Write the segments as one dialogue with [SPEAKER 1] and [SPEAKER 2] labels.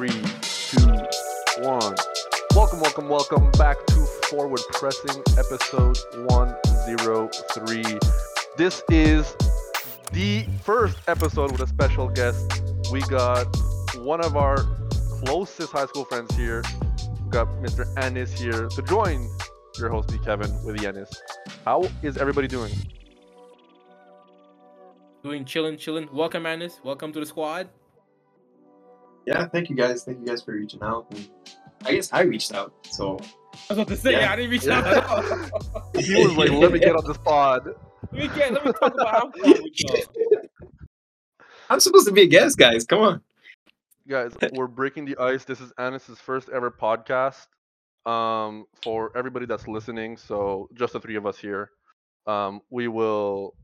[SPEAKER 1] Three, two, one. Welcome, welcome, welcome back to Forward Pressing, episode 103. This is the first episode with a special guest. We got one of our closest high school friends here. We got Mr. Anis here to join your host, me, Kevin, with Yanis. How is everybody doing?
[SPEAKER 2] Doing chilling, chilling. Welcome, Anis. Welcome to the squad.
[SPEAKER 3] Yeah, thank you guys. Thank you guys for reaching out. And I guess I reached out. So
[SPEAKER 2] I was about to say,
[SPEAKER 3] Yeah.
[SPEAKER 2] I didn't reach
[SPEAKER 3] Yeah.
[SPEAKER 2] out at all.
[SPEAKER 1] He was like, let me get on the pod.
[SPEAKER 2] let me get, let me talk about how with y'all.
[SPEAKER 3] I'm supposed to be a guest, guys. Come on.
[SPEAKER 1] Guys, we're breaking the ice. This is Anis's first ever podcast. Um, for everybody that's listening, so just the three of us here. Um, we will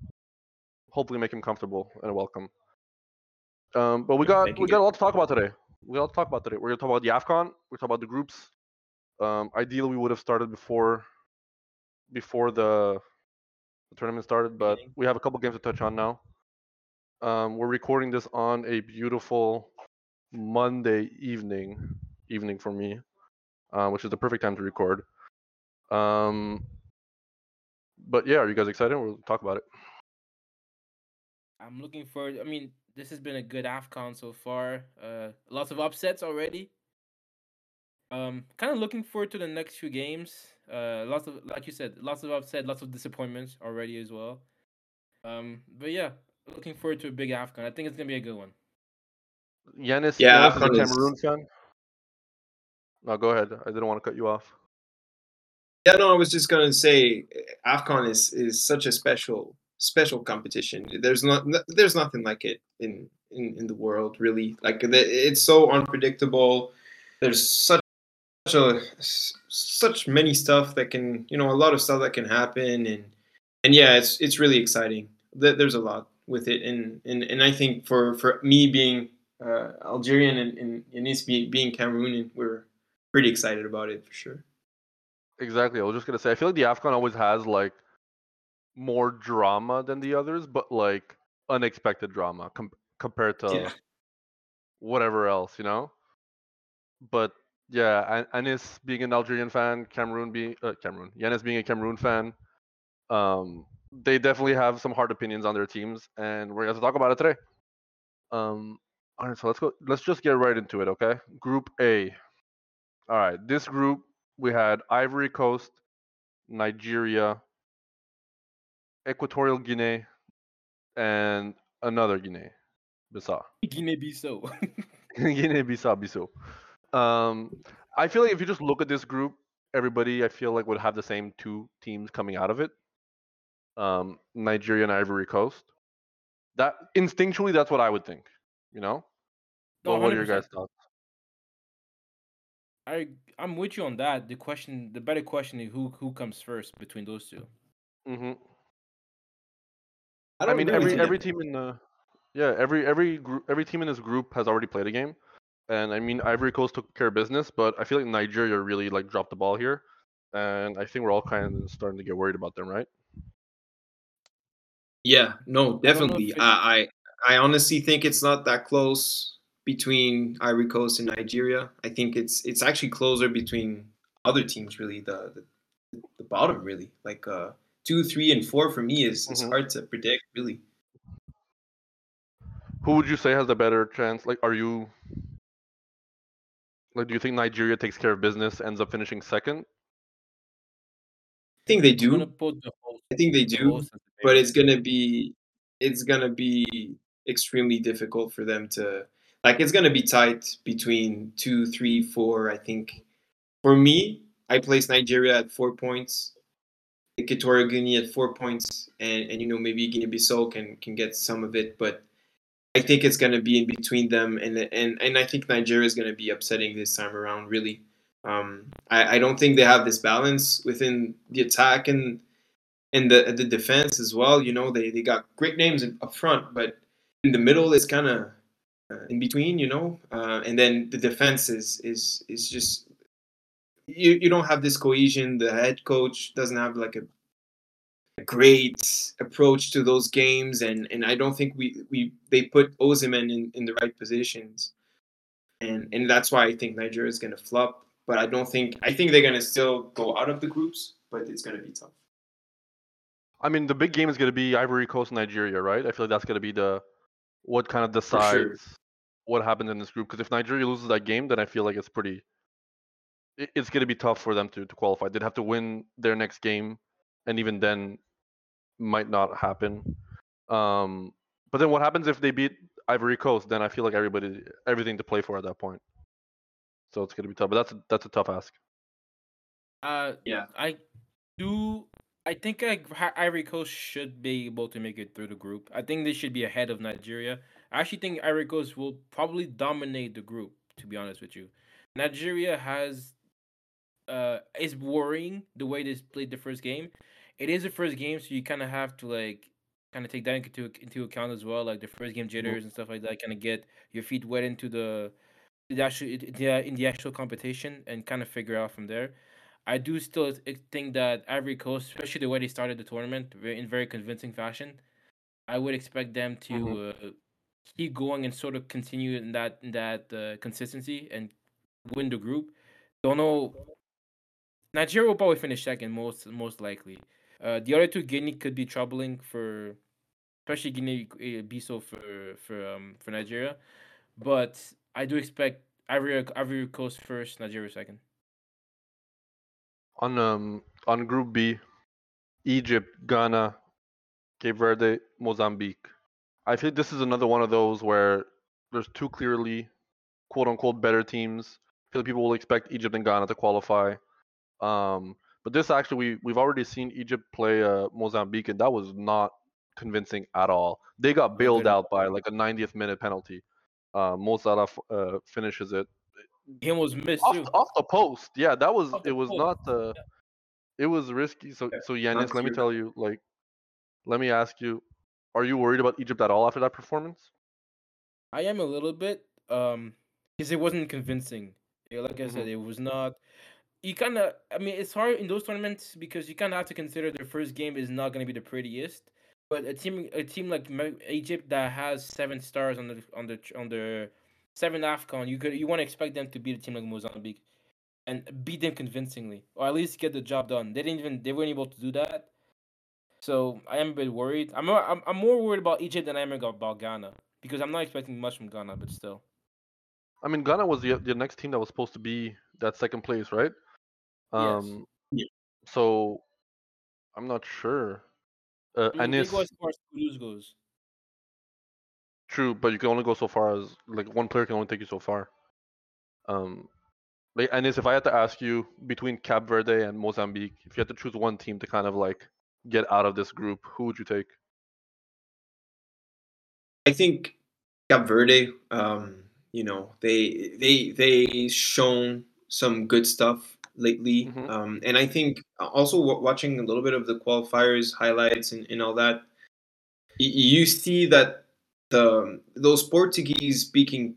[SPEAKER 1] hopefully make him comfortable and welcome. Um, but we
[SPEAKER 3] Yeah,
[SPEAKER 1] got we got a lot to talk about today. We got a lot to talk about today. We're gonna talk about the Afcon. We're talk about the groups. Um, ideally, we would have started before before the, the tournament started, but we have a couple games to touch on now. Um, we're recording this on a beautiful Monday evening, evening for me, uh, which is the perfect time to record. Um, but yeah, are you guys excited? We'll talk about it.
[SPEAKER 2] I'm looking forward. I mean, this has been a good AFCON so far. Uh, lots of upsets already. Um, kind of looking forward to the next few games. Uh, lots of, like you said, lots of upset, lots of disappointments already as well. Um, but yeah, looking forward to a big AFCON. I think it's gonna be a good one.
[SPEAKER 1] Yanis,
[SPEAKER 3] Yeah,
[SPEAKER 1] Yanis is a
[SPEAKER 3] Afcon is-
[SPEAKER 1] Cameroon fan. No, go ahead. I didn't want to cut you off.
[SPEAKER 3] Yeah, no, I was just gonna say AFCON is is such a special special competition. There's not there's nothing like it in in, in the world really. Like it's so unpredictable. There's such such a such many stuff that can you know a lot of stuff that can happen and and yeah, it's it's really exciting. There- There's a lot with it and and, and I think for for me being uh, Algerian and and Yanis being being Cameroonian, we're pretty excited about it for sure.
[SPEAKER 1] Exactly. I was just gonna say. I feel like the Afcon always has like more drama than the others, but like unexpected drama com- compared to
[SPEAKER 3] Yeah.
[SPEAKER 1] whatever else, you know. But yeah, An- Anis being an Algerian fan, Cameroon being uh, Cameroon, Yanis being a Cameroon fan, um, they definitely have some hard opinions on their teams, and we're going to talk about it today. Um, all right, so let's go. Let's just get right into it, okay? Group A. All right, this group we had Ivory Coast, Nigeria, Equatorial Guinea, and another Guinea, Bissau.
[SPEAKER 2] Guinea-Bissau.
[SPEAKER 1] Guinea Bissau, Bissau. Um, I feel like if you just look at this group, everybody I feel like would have the same two teams coming out of it. Um, Nigeria and Ivory Coast. That instinctually, that's what I would think. You know.
[SPEAKER 2] No,
[SPEAKER 1] But what are your guys' thoughts?
[SPEAKER 2] I I'm with you on that. The question, the better question is who who comes first between those two.
[SPEAKER 1] hmm
[SPEAKER 3] I,
[SPEAKER 1] I, mean, every every team in the yeah every every group every team in this group has already played a game, and I mean Ivory Coast took care of business, but I feel like Nigeria really like dropped the ball here, and I think we're all kind of starting to get worried about them, right?
[SPEAKER 3] Yeah, no,
[SPEAKER 2] I don't know
[SPEAKER 3] definitely. I, I I honestly think it's not that close between Ivory Coast and Nigeria. I think it's it's actually closer between other teams. Really, the the, the bottom really like uh two, three, and four for me is is
[SPEAKER 1] Mhm.
[SPEAKER 3] hard to predict. Really,
[SPEAKER 1] Who would you say has the better chance? Like, are you like, do you think Nigeria takes care of business, ends up finishing second?
[SPEAKER 3] I think they do.
[SPEAKER 2] put the host.
[SPEAKER 3] I think they do.
[SPEAKER 2] the
[SPEAKER 3] but it's gonna be it's gonna be extremely difficult for them to like it's gonna be tight between two three four i think for me i place nigeria at four points equatorial guinea at four points and and you know maybe guinea-bissau can can get some of it but i think it's gonna be in between them and and and i think nigeria is gonna be upsetting this time around really um i i don't think they have this balance within the attack and and the the defense as well. You know, they, they got great names up front, but in the middle it's kind of uh, in between. You know, uh, and then the defense is is is just you you don't have this cohesion. The head coach doesn't have like a, a great approach to those games, and and I don't think we we they put Osimhen in in the right positions. and and that's why I think Nigeria is gonna flop. But I don't think I think they're gonna still go out of the groups, but it's gonna be tough.
[SPEAKER 1] I mean, the big game is going to be Ivory Coast, Nigeria, right? I feel like that's going to be the what kind of decides
[SPEAKER 3] sure.
[SPEAKER 1] what happens in this group. Because if Nigeria loses that game, then I feel like it's pretty. It- It's going to be tough for them to to qualify. They'd have to win their next game, and even then, might not happen. Um, but then what happens if they beat Ivory Coast? Then I feel like everybody, everything to play for at that point. So it's going to be tough. But that's a, that's a tough ask.
[SPEAKER 2] Uh,
[SPEAKER 3] Yeah.
[SPEAKER 2] I do. I think I, Ivory Coast should be able to make it through the group. I think they should be ahead of Nigeria. I actually think Ivory Coast will probably dominate the group. To be honest with you, Nigeria has uh is worrying the way they played the first game. It is the first game, so you kind of have to like kind of take that into into account as well, like the first game jitters and stuff like that. Kind of get your feet wet into the the actual the, in the actual competition and kind of figure out from there. I do still think that Ivory Coast, especially the way they started the tournament, in very convincing fashion, I would expect them to uh, keep going and sort of continue in that in that uh, consistency and win the group. Don't know. Nigeria will probably finish second, most most likely. Uh, the other two, Guinea could be troubling for, especially Guinea uh, Bissau for for um for Nigeria, but I do expect Ivory Ivory Coast first, Nigeria second.
[SPEAKER 1] On um on Group B, Egypt, Ghana, Cape Verde, Mozambique. I think this is another one of those where there's two clearly quote unquote better teams. I feel like people will expect Egypt and Ghana to qualify. Um, but this actually we we've already seen Egypt play uh, Mozambique and that was not convincing at all. They got bailed out by like a 90th minute penalty. Uh, Mo Salah uh, finishes it
[SPEAKER 2] He almost missed
[SPEAKER 1] off,
[SPEAKER 2] too.
[SPEAKER 1] off the post. Yeah, that was
[SPEAKER 2] Off
[SPEAKER 1] it was
[SPEAKER 2] post,
[SPEAKER 1] not uh it was risky. So
[SPEAKER 3] Yeah,
[SPEAKER 1] so Yanis, let me tell you, like let me ask you, are you worried about Egypt at all after that performance?
[SPEAKER 2] I am a little bit, um, because it wasn't convincing. Like I said,
[SPEAKER 1] Mhm.
[SPEAKER 2] it was not. You kind of, I mean, it's hard in those tournaments because you kind of have to consider the first game is not going to be the prettiest. But a team, a team like Egypt that has seven stars on the on the on the seven Afcon, you could you want to expect them to beat a team like Mozambique and beat them convincingly, or at least get the job done. They didn't even they weren't able to do that. So I am a bit worried. I'm more, I'm, I'm more worried about Egypt than I am about Ghana because I'm not expecting much from Ghana, but still.
[SPEAKER 1] I mean, Ghana was the the next team that was supposed to be that second place, right?
[SPEAKER 2] Yes.
[SPEAKER 1] Um,
[SPEAKER 3] Yeah.
[SPEAKER 1] so I'm not sure. Uh,
[SPEAKER 2] I mean, they
[SPEAKER 1] Anis,
[SPEAKER 2] go as far as Toulouse goes.
[SPEAKER 1] true, but you can only go so far as like one player can only take you so far. Um, like Anis, if I had to ask you between Cap Verde and Mozambique, if you had to choose one team to kind of like get out of this group, who would you take?
[SPEAKER 3] I think Cap Verde, um, you know, they they they shown some good stuff lately,
[SPEAKER 1] Mhm.
[SPEAKER 3] um, and I think also wa- watching a little bit of the qualifiers highlights and, and all that, y- you see that the those Portuguese speaking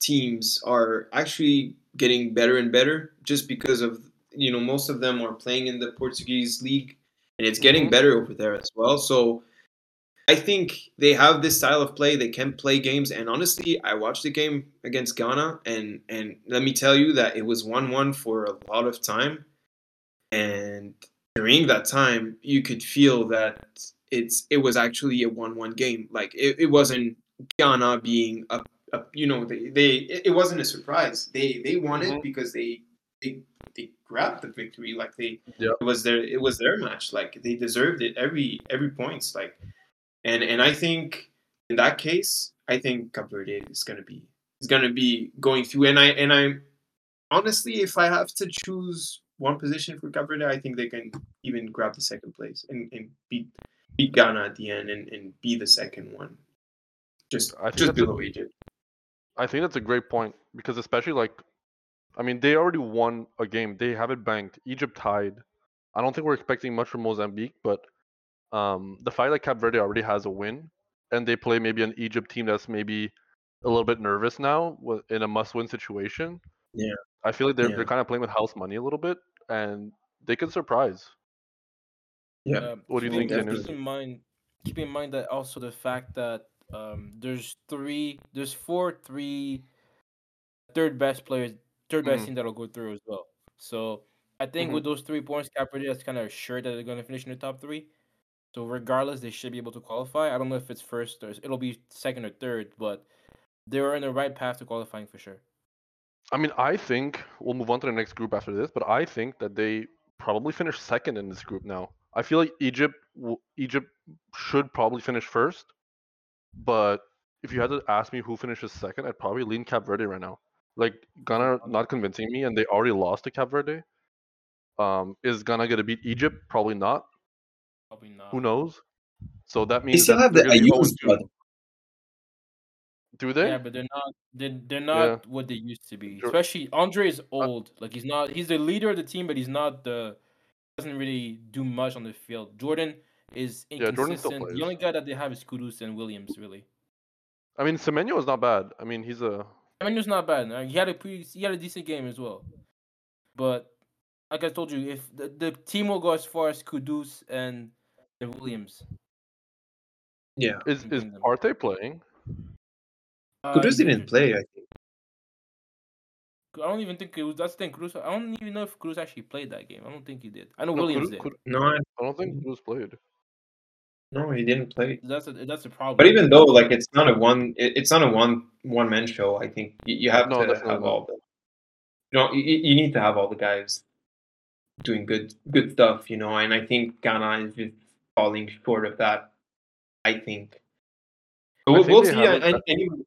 [SPEAKER 3] teams are actually getting better and better just because of you know most of them are playing in the Portuguese league and it's getting
[SPEAKER 1] Mhm.
[SPEAKER 3] better over there as well. So I think they have this style of play. They can play games, and honestly, I watched the game against Ghana, and and let me tell you that it was one one for a lot of time, and during that time, you could feel that it's it was actually a one one game. Like it, it wasn't Ghana being a, a you know they, they it wasn't a surprise. They they won it
[SPEAKER 1] Mhm.
[SPEAKER 3] because they they they grabbed the victory. Like they
[SPEAKER 1] Yeah.
[SPEAKER 3] it was their it was their match. Like they deserved it every every points. Like and and I think in that case, I think Cape Verde is gonna be is gonna be going through. And I and I honestly, if I have to choose one position for Cape Verde, I think they can even grab the second place and, and beat beat Ghana at the end and, and be the second one. Just
[SPEAKER 1] I think
[SPEAKER 3] just
[SPEAKER 1] that's a-
[SPEAKER 3] below Egypt.
[SPEAKER 1] I think that's a great point because especially like, I mean, they already won a game. They have it banked. Egypt tied. I don't think we're expecting much from Mozambique, but um, the fact that Cap Verde already has a win and they play maybe an Egypt team that's maybe a little bit nervous now in a must-win situation.
[SPEAKER 3] Yeah.
[SPEAKER 1] I feel like they're
[SPEAKER 3] Yeah.
[SPEAKER 1] they're kind of playing with house money a little bit, and they can surprise.
[SPEAKER 3] Yeah.
[SPEAKER 2] Um,
[SPEAKER 1] What do you think,
[SPEAKER 2] keep in mind, keep in mind that also the fact that um, there's three, there's four, three third best players, third best
[SPEAKER 1] Mhm.
[SPEAKER 2] team that'll go through as well. So I think
[SPEAKER 1] Mhm.
[SPEAKER 2] with those three points, Cap Verde is kind of sure that they're going to finish in the top three. So regardless, they should be able to qualify. I don't know if it's first or it'll be second or third, but they're in the right path to qualifying for sure.
[SPEAKER 1] I mean, I think we'll move on to the next group after this, but I think that they probably finish second in this group now. I feel like Egypt, Egypt should probably finish first, but if you had to ask me who finishes second, I'd probably lean Cap Verde right now. Like Ghana not convincing me, and they already lost to Cap Verde. Um, is Ghana gonna beat Egypt? Probably not.
[SPEAKER 2] Probably not.
[SPEAKER 1] Who knows? So that means
[SPEAKER 3] They
[SPEAKER 1] still
[SPEAKER 3] have the
[SPEAKER 1] gonna be
[SPEAKER 3] Ayuk
[SPEAKER 1] 0-2.
[SPEAKER 3] squad.
[SPEAKER 1] Do they?
[SPEAKER 2] Yeah, but they're not. They're, they're not what they used to be.
[SPEAKER 1] Sure.
[SPEAKER 2] Especially Andre is old. Like he's not. He's the leader of the team, but he's not the. Doesn't really do much on the field. Jordan is
[SPEAKER 1] Yeah, Jordan
[SPEAKER 2] inconsistent.
[SPEAKER 1] plays.
[SPEAKER 2] the only guy that they have is Kudus and Williams. Really,
[SPEAKER 1] I mean, Semenyo is not bad. I mean, he's a.
[SPEAKER 2] it's not bad. Uh, He had a pretty. He had a decent game as well. But like I told you, if the, the team will go as far as Kudus and Williams.
[SPEAKER 3] Yeah.
[SPEAKER 1] is
[SPEAKER 2] can
[SPEAKER 1] is
[SPEAKER 2] bring them.
[SPEAKER 1] Partey playing?
[SPEAKER 2] Uh,
[SPEAKER 3] Kudus
[SPEAKER 2] he's
[SPEAKER 3] didn't
[SPEAKER 2] injured.
[SPEAKER 3] play, I think.
[SPEAKER 2] I don't even think it was. That's the thing. Kudus. I don't even know if Cruz actually played that game. I don't think he did. I know
[SPEAKER 1] No,
[SPEAKER 2] Williams
[SPEAKER 1] Kudu-
[SPEAKER 2] did.
[SPEAKER 1] Kudu-
[SPEAKER 3] No, I,
[SPEAKER 1] I don't think Kudus played.
[SPEAKER 3] no, he didn't play.
[SPEAKER 2] That's a that's a problem.
[SPEAKER 3] But even though, like, it's not a one, it, it's not a one one man show. I think you, you have
[SPEAKER 1] No,
[SPEAKER 3] to have
[SPEAKER 1] not.
[SPEAKER 3] all the. You know, you, you need to have all the guys doing good good stuff. You know, and I think Ghana is just falling short of that. I think. But we'll,
[SPEAKER 1] think
[SPEAKER 3] we'll see.
[SPEAKER 1] haven't-
[SPEAKER 3] And, and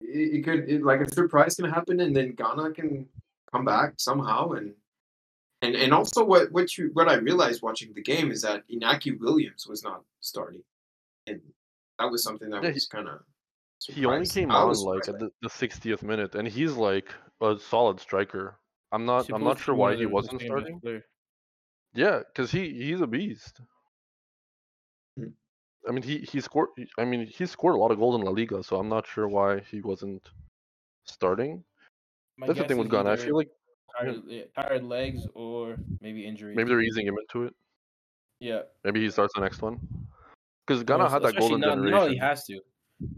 [SPEAKER 3] it, it could it, like a surprise can happen, and then Ghana can come back somehow. And and and also what what you what I realized watching the game is that Inaki Williams was not starting, and that was something that
[SPEAKER 1] Yeah,
[SPEAKER 3] was kind of.
[SPEAKER 1] He only came on like at the, the 60th minute, and he's like a solid striker. I'm not. I'm not sure why he wasn't starting.
[SPEAKER 2] player.
[SPEAKER 1] Yeah, because he he's a beast. I mean, he he scored. I mean, he scored a lot of goals in La Liga, so I'm not sure why he wasn't starting.
[SPEAKER 2] My
[SPEAKER 1] That's the thing with Ghana. I feel like
[SPEAKER 2] tired, yeah, tired legs or maybe injury.
[SPEAKER 1] maybe they're easing him into it.
[SPEAKER 2] Yeah.
[SPEAKER 1] Maybe he starts the next one. Because Ghana
[SPEAKER 2] Well,
[SPEAKER 1] had that golden
[SPEAKER 2] now,
[SPEAKER 1] generation.
[SPEAKER 2] Now he has to.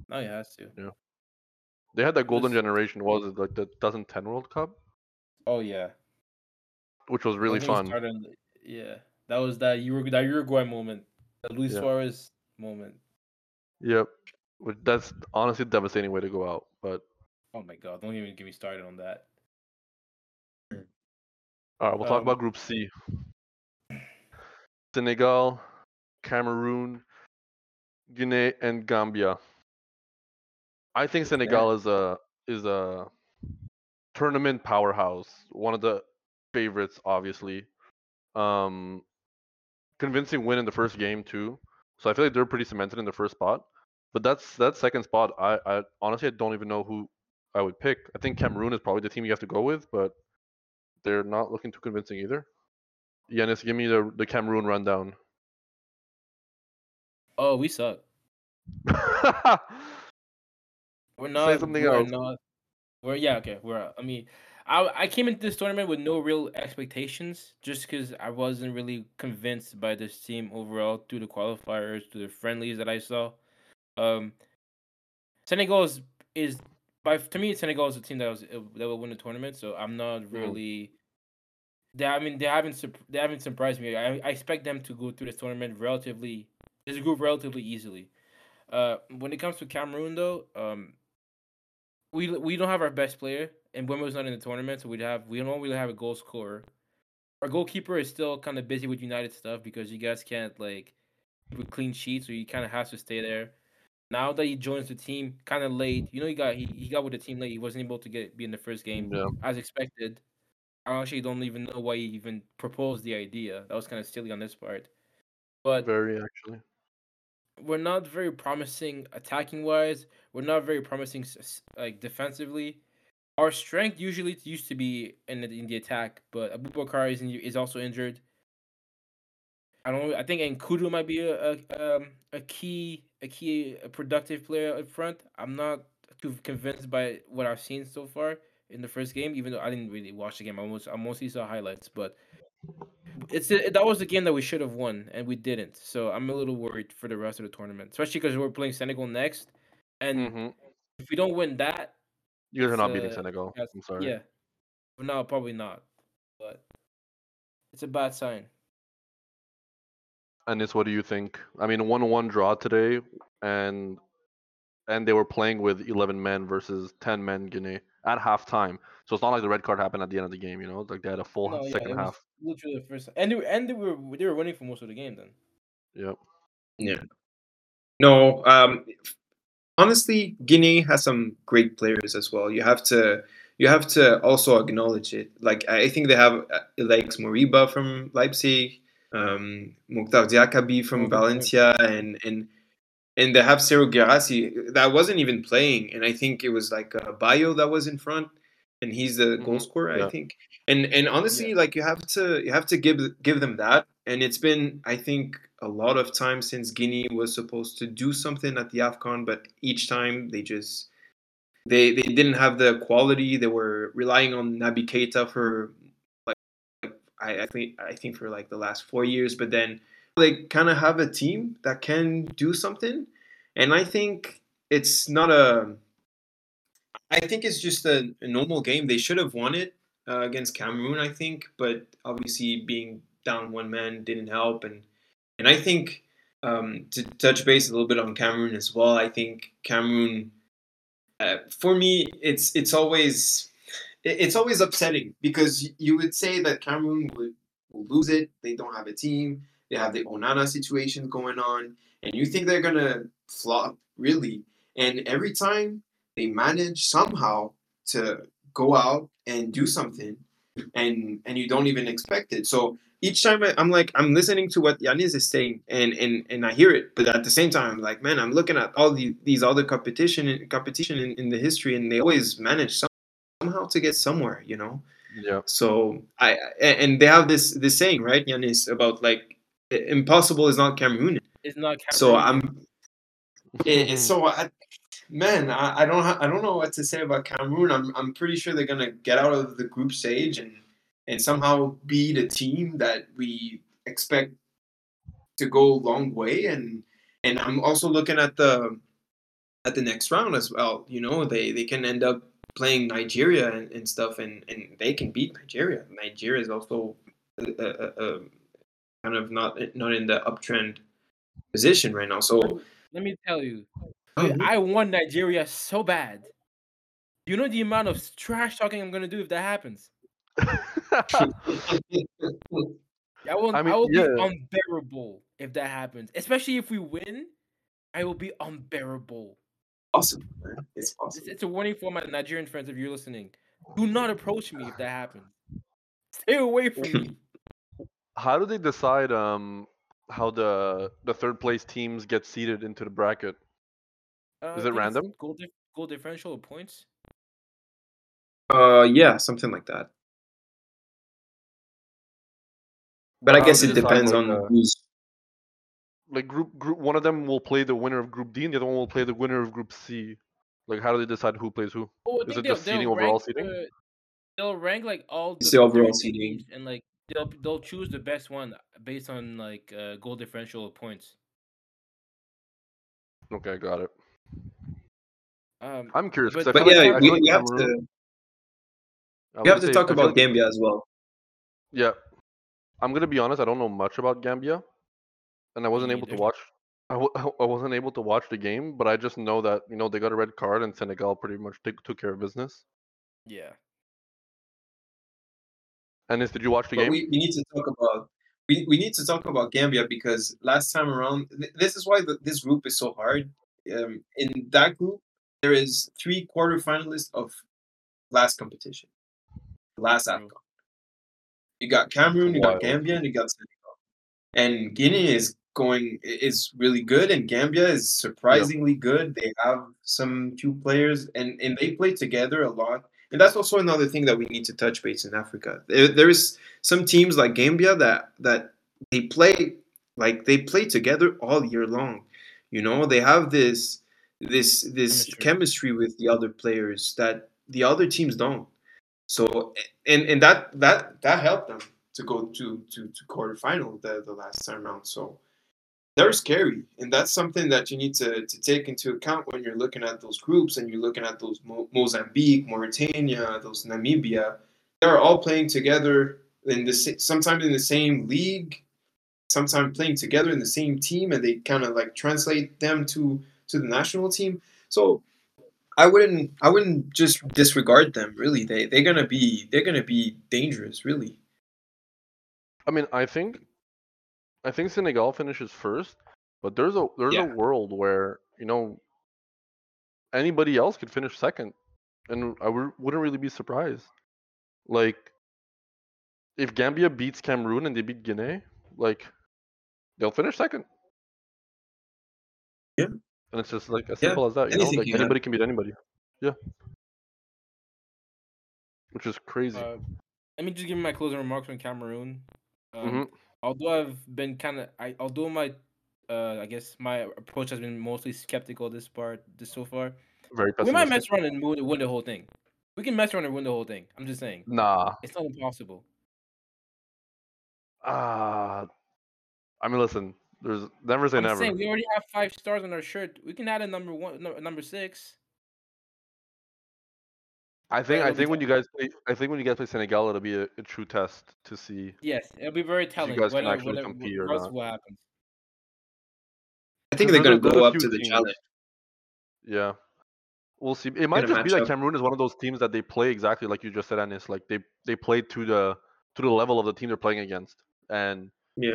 [SPEAKER 2] No, he has to. Yeah.
[SPEAKER 1] They had that golden generation. Was it like the 2010 World Cup,
[SPEAKER 2] Oh yeah.
[SPEAKER 1] which was really fun.
[SPEAKER 2] started yeah. That was that Uruguay, that Uruguay moment. Luis
[SPEAKER 1] Yeah.
[SPEAKER 2] Suarez moment.
[SPEAKER 1] Yep. That's honestly a devastating way to go out. But
[SPEAKER 2] Oh my god! Don't even get me started on that.
[SPEAKER 1] all right, we'll talk
[SPEAKER 2] Um,
[SPEAKER 1] about Group C. Senegal, Cameroon, Guinea, and Gambia. I think Senegal is a is a tournament powerhouse. One of the favorites, obviously. Um, convincing win in the first game too. So I feel like they're pretty cemented in the first spot. But that's that second spot. I, I honestly I don't even know who I would pick. I think Cameroon is probably the team you have to go with, but they're not looking too convincing either. Yanis, give me the the Cameroon rundown.
[SPEAKER 2] Oh, we suck. We're not.
[SPEAKER 1] Say something
[SPEAKER 2] we're
[SPEAKER 1] else.
[SPEAKER 2] Not, we're yeah okay. We're I mean, I I came into this tournament with no real expectations, just because I wasn't really convinced by this team overall through the qualifiers, through the friendlies that I saw. Um, Senegal is is by to me Senegal is a team that was that will win the tournament. So I'm not really. They I mean they haven't they haven't surprised me. I, I expect them to go through this tournament relatively this group relatively easily. Uh, when it comes to Cameroon though, um, we we don't have our best player, and Wembo's not in the tournament, so we'd have we don't really have a goal scorer. Our goalkeeper is still kind of busy with United stuff because you guys can't like keep a clean sheet, so he kind of has to stay there. Now that he joins the team kind of late, you know he got he, he got with the team late. He wasn't able to get be in the first game
[SPEAKER 1] Yeah.
[SPEAKER 2] as expected. I actually don't even know why he even proposed the idea. That was kind of silly on this part. But
[SPEAKER 1] Very actually.
[SPEAKER 2] we're not very promising attacking wise. We're not very promising like defensively. Our strength usually used to be in the, in the attack, but Abubakar is in, is also injured. I don't. I think Nkoudou might be a, a um a key a key a productive player up front. I'm not too convinced by what I've seen so far in the first game, even though I didn't really watch the game. I most I mostly saw highlights, but it's a, that was the game that we should have won and we didn't. So I'm a little worried for the rest of the tournament, especially because we're playing Senegal next, and
[SPEAKER 1] hmm
[SPEAKER 2] if we don't win that,
[SPEAKER 1] You guys are
[SPEAKER 2] It's,
[SPEAKER 1] not beating
[SPEAKER 2] uh,
[SPEAKER 1] Senegal.
[SPEAKER 2] yes,
[SPEAKER 1] I'm sorry.
[SPEAKER 2] Yeah. No, probably not. But it's a bad sign.
[SPEAKER 1] And this, what do you think? I mean, one-one draw today, and and they were playing with 11 men versus 10 men Guinea at halftime. So it's not like the red card happened at the end of the game. You know, like they had a full
[SPEAKER 2] No, yeah,
[SPEAKER 1] second
[SPEAKER 2] it was
[SPEAKER 1] half.
[SPEAKER 2] literally the first, and they were, and they were they were winning for most of the game. Then
[SPEAKER 1] Yep. Yeah.
[SPEAKER 3] No, um, honestly, Guinea has some great players as well. You have to you have to also acknowledge it. Like I think they have uh, Ilaix Moriba from Leipzig, um, Mouctar Diakhaby from
[SPEAKER 2] point.
[SPEAKER 3] Valencia, and and and they have Serhou Guirassy that wasn't even playing, and I think it was like uh, Bayo that was in front, and he's the goal
[SPEAKER 1] Mhm,
[SPEAKER 3] scorer,
[SPEAKER 1] yeah.
[SPEAKER 3] I think. And and honestly, like you have to you have to give give them that, and it's been I think a lot of time since Guinea was supposed to do something at the Afcon, but each time they just they they didn't have the quality. They were relying on Naby Keita for like, like I, I think I think for like the last four years, but then they kind of have a team that can do something, and I think it's not a. I think it's just a, a normal game. They should have won it uh, against Cameroon, I think, but obviously being down one man didn't help, and and I think um, to touch base a little bit on Cameroon as well. I think Cameroon, uh, for me, it's it's always it's always upsetting because you would say that Cameroon would will lose it. They don't have a team. They have the Onana situation going on, and you think they're gonna flop really. And every time they manage somehow to go out and do something, and and you don't even expect it. So each time I, I'm like I'm listening to what Yanis is saying, and and and I hear it, but at the same time, I'm like, man, I'm looking at all the, these other competition competition in, in the history, and they always manage some, somehow to get somewhere, you know.
[SPEAKER 1] Yeah.
[SPEAKER 3] So I and they have this this saying, right, Yanis, about like impossible is not Cameroon.
[SPEAKER 2] it's not. Cameroon.
[SPEAKER 3] So I'm it, so I, man, I, I don't ha- I don't know what to say about Cameroon. I'm I'm pretty sure they're gonna get out of the group stage and and somehow be the team that we expect to go a long way. And and I'm also looking at the at the next round as well. You know, they they can end up playing Nigeria and, and stuff, and and they can beat Nigeria. Nigeria is also uh, uh, uh, kind of not not in the uptrend position right now. So.
[SPEAKER 2] Let me tell you,
[SPEAKER 3] Oh,
[SPEAKER 2] I want Nigeria so bad. You know the amount of trash talking I'm gonna do if that happens. I will.
[SPEAKER 1] I
[SPEAKER 2] I, will
[SPEAKER 1] yeah.
[SPEAKER 2] be unbearable if that happens. Especially if we win, I will be unbearable.
[SPEAKER 3] awesome, man. It's
[SPEAKER 2] It's,
[SPEAKER 3] awesome.
[SPEAKER 2] it's a warning for my Nigerian friends if you're listening. Do not approach me if that happens. Stay away from me.
[SPEAKER 1] how do they decide um how the the third place teams get seeded into the bracket?
[SPEAKER 2] Uh,
[SPEAKER 1] Is it random?
[SPEAKER 2] Goal, dif- goal differential or points.
[SPEAKER 3] Uh, yeah, something like that. But I guess it depends on
[SPEAKER 1] uh,
[SPEAKER 3] who's.
[SPEAKER 1] like group group one of them will play the winner of group D and the other one will play the winner of group C. Like how do they decide who plays who?
[SPEAKER 2] Oh,
[SPEAKER 1] Is it just seeding overall seeding?
[SPEAKER 2] uh, they'll rank like all
[SPEAKER 3] It's
[SPEAKER 2] the,
[SPEAKER 3] the overall
[SPEAKER 2] 32
[SPEAKER 3] seeding.
[SPEAKER 2] and like they'll they'll choose the best one based on like uh, goal differential or points.
[SPEAKER 1] Okay, got it.
[SPEAKER 2] Um,
[SPEAKER 1] I'm curious,
[SPEAKER 2] But-
[SPEAKER 1] I
[SPEAKER 3] But
[SPEAKER 1] feel like-
[SPEAKER 3] yeah,
[SPEAKER 1] I
[SPEAKER 3] we,
[SPEAKER 1] feel like
[SPEAKER 3] we have
[SPEAKER 1] Cameroon-
[SPEAKER 3] to we have to talk about
[SPEAKER 1] like-
[SPEAKER 3] Gambia as well.
[SPEAKER 1] Yeah, I'm gonna be honest. I don't know much about Gambia, and I wasn't able to watch. I, w- I wasn't able to watch the game, but I just know that you know they got a red card and Senegal pretty much took took care of business.
[SPEAKER 2] yeah.
[SPEAKER 1] Anis, did you watch the
[SPEAKER 3] But
[SPEAKER 1] game?
[SPEAKER 3] we, we need to talk about we, we need to talk about Gambia because last time around, th- this is why the, this group is so hard. Um, in that group, there is three quarterfinalists of last competition, last. AFCON. You got Cameroon, you got. Gambia, and you got Senegal. And Guinea is going is really good, and Gambia is surprisingly good. They have some few players, and and they play together a lot. And that's also another thing that we need to touch base in Africa. There, there is some teams like Gambia that that they play like they play together all year long. You know, they have this this this
[SPEAKER 2] Chemistry.
[SPEAKER 3] chemistry with the other players that the other teams don't. So and and that that that helped them to go to to to quarterfinal the the last time round. So they're scary, and that's something that you need to, to take into account when you're looking at those groups and you're looking at those Mo- Mozambique, Mauritania, those Namibia. They're all playing together in the sometimes in the same league, sometimes playing together in the same team, and they kind of like translate them to to the national team. So I wouldn't I wouldn't just disregard them. Really, they they're gonna be they're gonna be dangerous. Really.
[SPEAKER 1] I mean, I think I think Senegal finishes first, but there's a there's
[SPEAKER 3] Yeah.
[SPEAKER 1] a world where you know anybody else could finish second, and I w- wouldn't really be surprised. Like if Gambia beats Cameroon and they beat Guinea, like they'll finish second.
[SPEAKER 3] Yeah.
[SPEAKER 1] And it's just like as
[SPEAKER 3] Yeah,
[SPEAKER 1] simple as that. You know, like
[SPEAKER 3] can happen.
[SPEAKER 1] anybody can beat anybody. Yeah. Which is crazy.
[SPEAKER 2] Uh, let me just give you my closing remarks on Cameroon. Um,
[SPEAKER 1] Mhm.
[SPEAKER 2] Although I've been kind of, I although my, uh, I guess my approach has been mostly skeptical this part, this so far.
[SPEAKER 1] Very
[SPEAKER 2] We might mess around and win, win the whole thing. We can mess around and win the whole thing. I'm just saying,
[SPEAKER 1] Nah.
[SPEAKER 2] it's not impossible.
[SPEAKER 1] Ah. I mean, listen. There's never say
[SPEAKER 2] I'm
[SPEAKER 1] never.
[SPEAKER 2] saying we already have five stars on our shirt. We can add a number one, no, number six.
[SPEAKER 1] I think I think when you guys play, I think when you guys play Senegal, it'll be a, a true test to see.
[SPEAKER 2] Yes, it'll be very telling.
[SPEAKER 1] You guys can actually
[SPEAKER 2] whether,
[SPEAKER 1] compete or not.
[SPEAKER 2] what happens.
[SPEAKER 3] I think they're gonna go up to the
[SPEAKER 1] teams.
[SPEAKER 3] challenge.
[SPEAKER 1] Yeah, we'll see. It might just be
[SPEAKER 3] match
[SPEAKER 1] that
[SPEAKER 3] up.
[SPEAKER 1] Cameroon is one of those teams that they play exactly like you just said, Anis. Like they they play to the to the level of the team they're playing against, and
[SPEAKER 3] Yeah.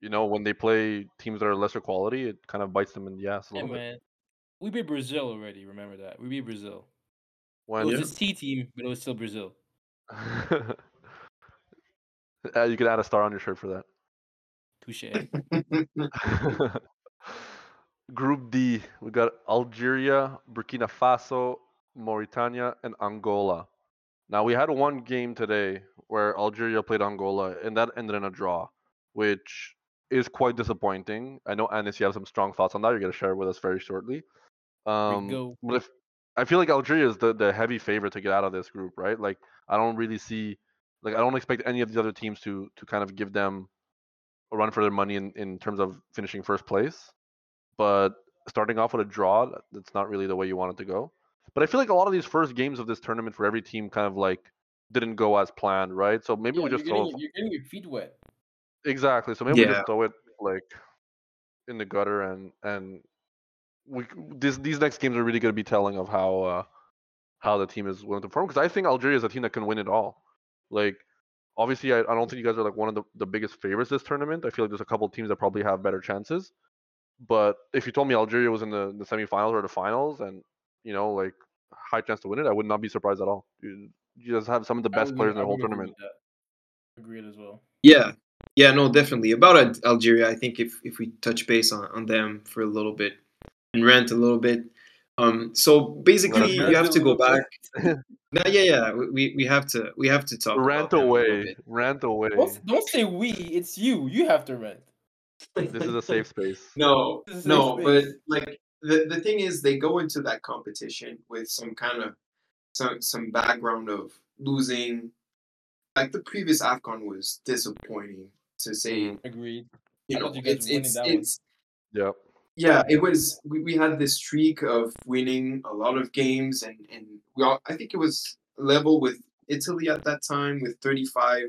[SPEAKER 1] You know when they play teams that are lesser quality, it kind of bites them in the ass a
[SPEAKER 2] Yeah,
[SPEAKER 1] little bit.
[SPEAKER 2] man. We beat Brazil already. Remember that. We beat Brazil.
[SPEAKER 1] When
[SPEAKER 2] it was
[SPEAKER 3] Yeah.
[SPEAKER 2] a C team, but it was still Brazil.
[SPEAKER 1] Uh, you could add a star on your shirt for that.
[SPEAKER 2] Touche.
[SPEAKER 1] Group D, we got Algeria, Burkina Faso, Mauritania, and Angola. Now we had one game today where Algeria played Angola, and that ended in a draw, which is quite disappointing. I know Anis, you have some strong thoughts on that. You're gonna share with us very shortly. Um, but if I feel like Algeria is the, the heavy favorite to get out of this group, right? Like I don't really see, like I don't expect any of the other teams to to kind of give them a run for their money in, in terms of finishing first place. But starting off with a draw, that- that's not really the way you want it to go. But I feel like a lot of these first games of this tournament for every team kind of like didn't go as planned, right? So maybe we just
[SPEAKER 2] you're,
[SPEAKER 1] throw
[SPEAKER 2] you're getting your feet wet.
[SPEAKER 1] Exactly. So maybe we just throw it like in the gutter and and we this these next games are really going to be telling of how uh how the team is willing to perform because I think Algeria is a team that can win it all. Like obviously I, I don't think you guys are like one of the, the biggest favorites this tournament. I feel like there's a couple teams that probably have better chances. But if you told me Algeria was in the, the semifinals or the finals and you know like high chance to win it, I would not be surprised at all. You, you just have some of the best players in the whole
[SPEAKER 2] would agree
[SPEAKER 1] tournament.
[SPEAKER 2] Agreed as well.
[SPEAKER 3] Yeah, yeah, no, definitely. About Algeria, I think if if we touch base on, on them for a little bit and rant a little bit, um, so basically
[SPEAKER 1] Rant
[SPEAKER 3] you have to go back. No, yeah, yeah, we we have to we have to talk.
[SPEAKER 1] Rant
[SPEAKER 3] about them a little
[SPEAKER 1] away,
[SPEAKER 3] bit.
[SPEAKER 1] rant away.
[SPEAKER 2] Don't, don't say we. It's you. You have to rent.
[SPEAKER 1] This is a safe space.
[SPEAKER 3] No,
[SPEAKER 2] This is a
[SPEAKER 3] no,
[SPEAKER 2] safe
[SPEAKER 3] but like the the thing is, they go into that competition with some kind of some some background of losing. Like the previous Afcon was disappointing to say.
[SPEAKER 1] Mhm.
[SPEAKER 2] Agreed.
[SPEAKER 3] You know,
[SPEAKER 2] you guys
[SPEAKER 3] it's it's it's
[SPEAKER 1] Yep.
[SPEAKER 3] yeah. It was we, we had this streak of winning a lot of games, and and we all I think it was level with Italy at that time with thirty five.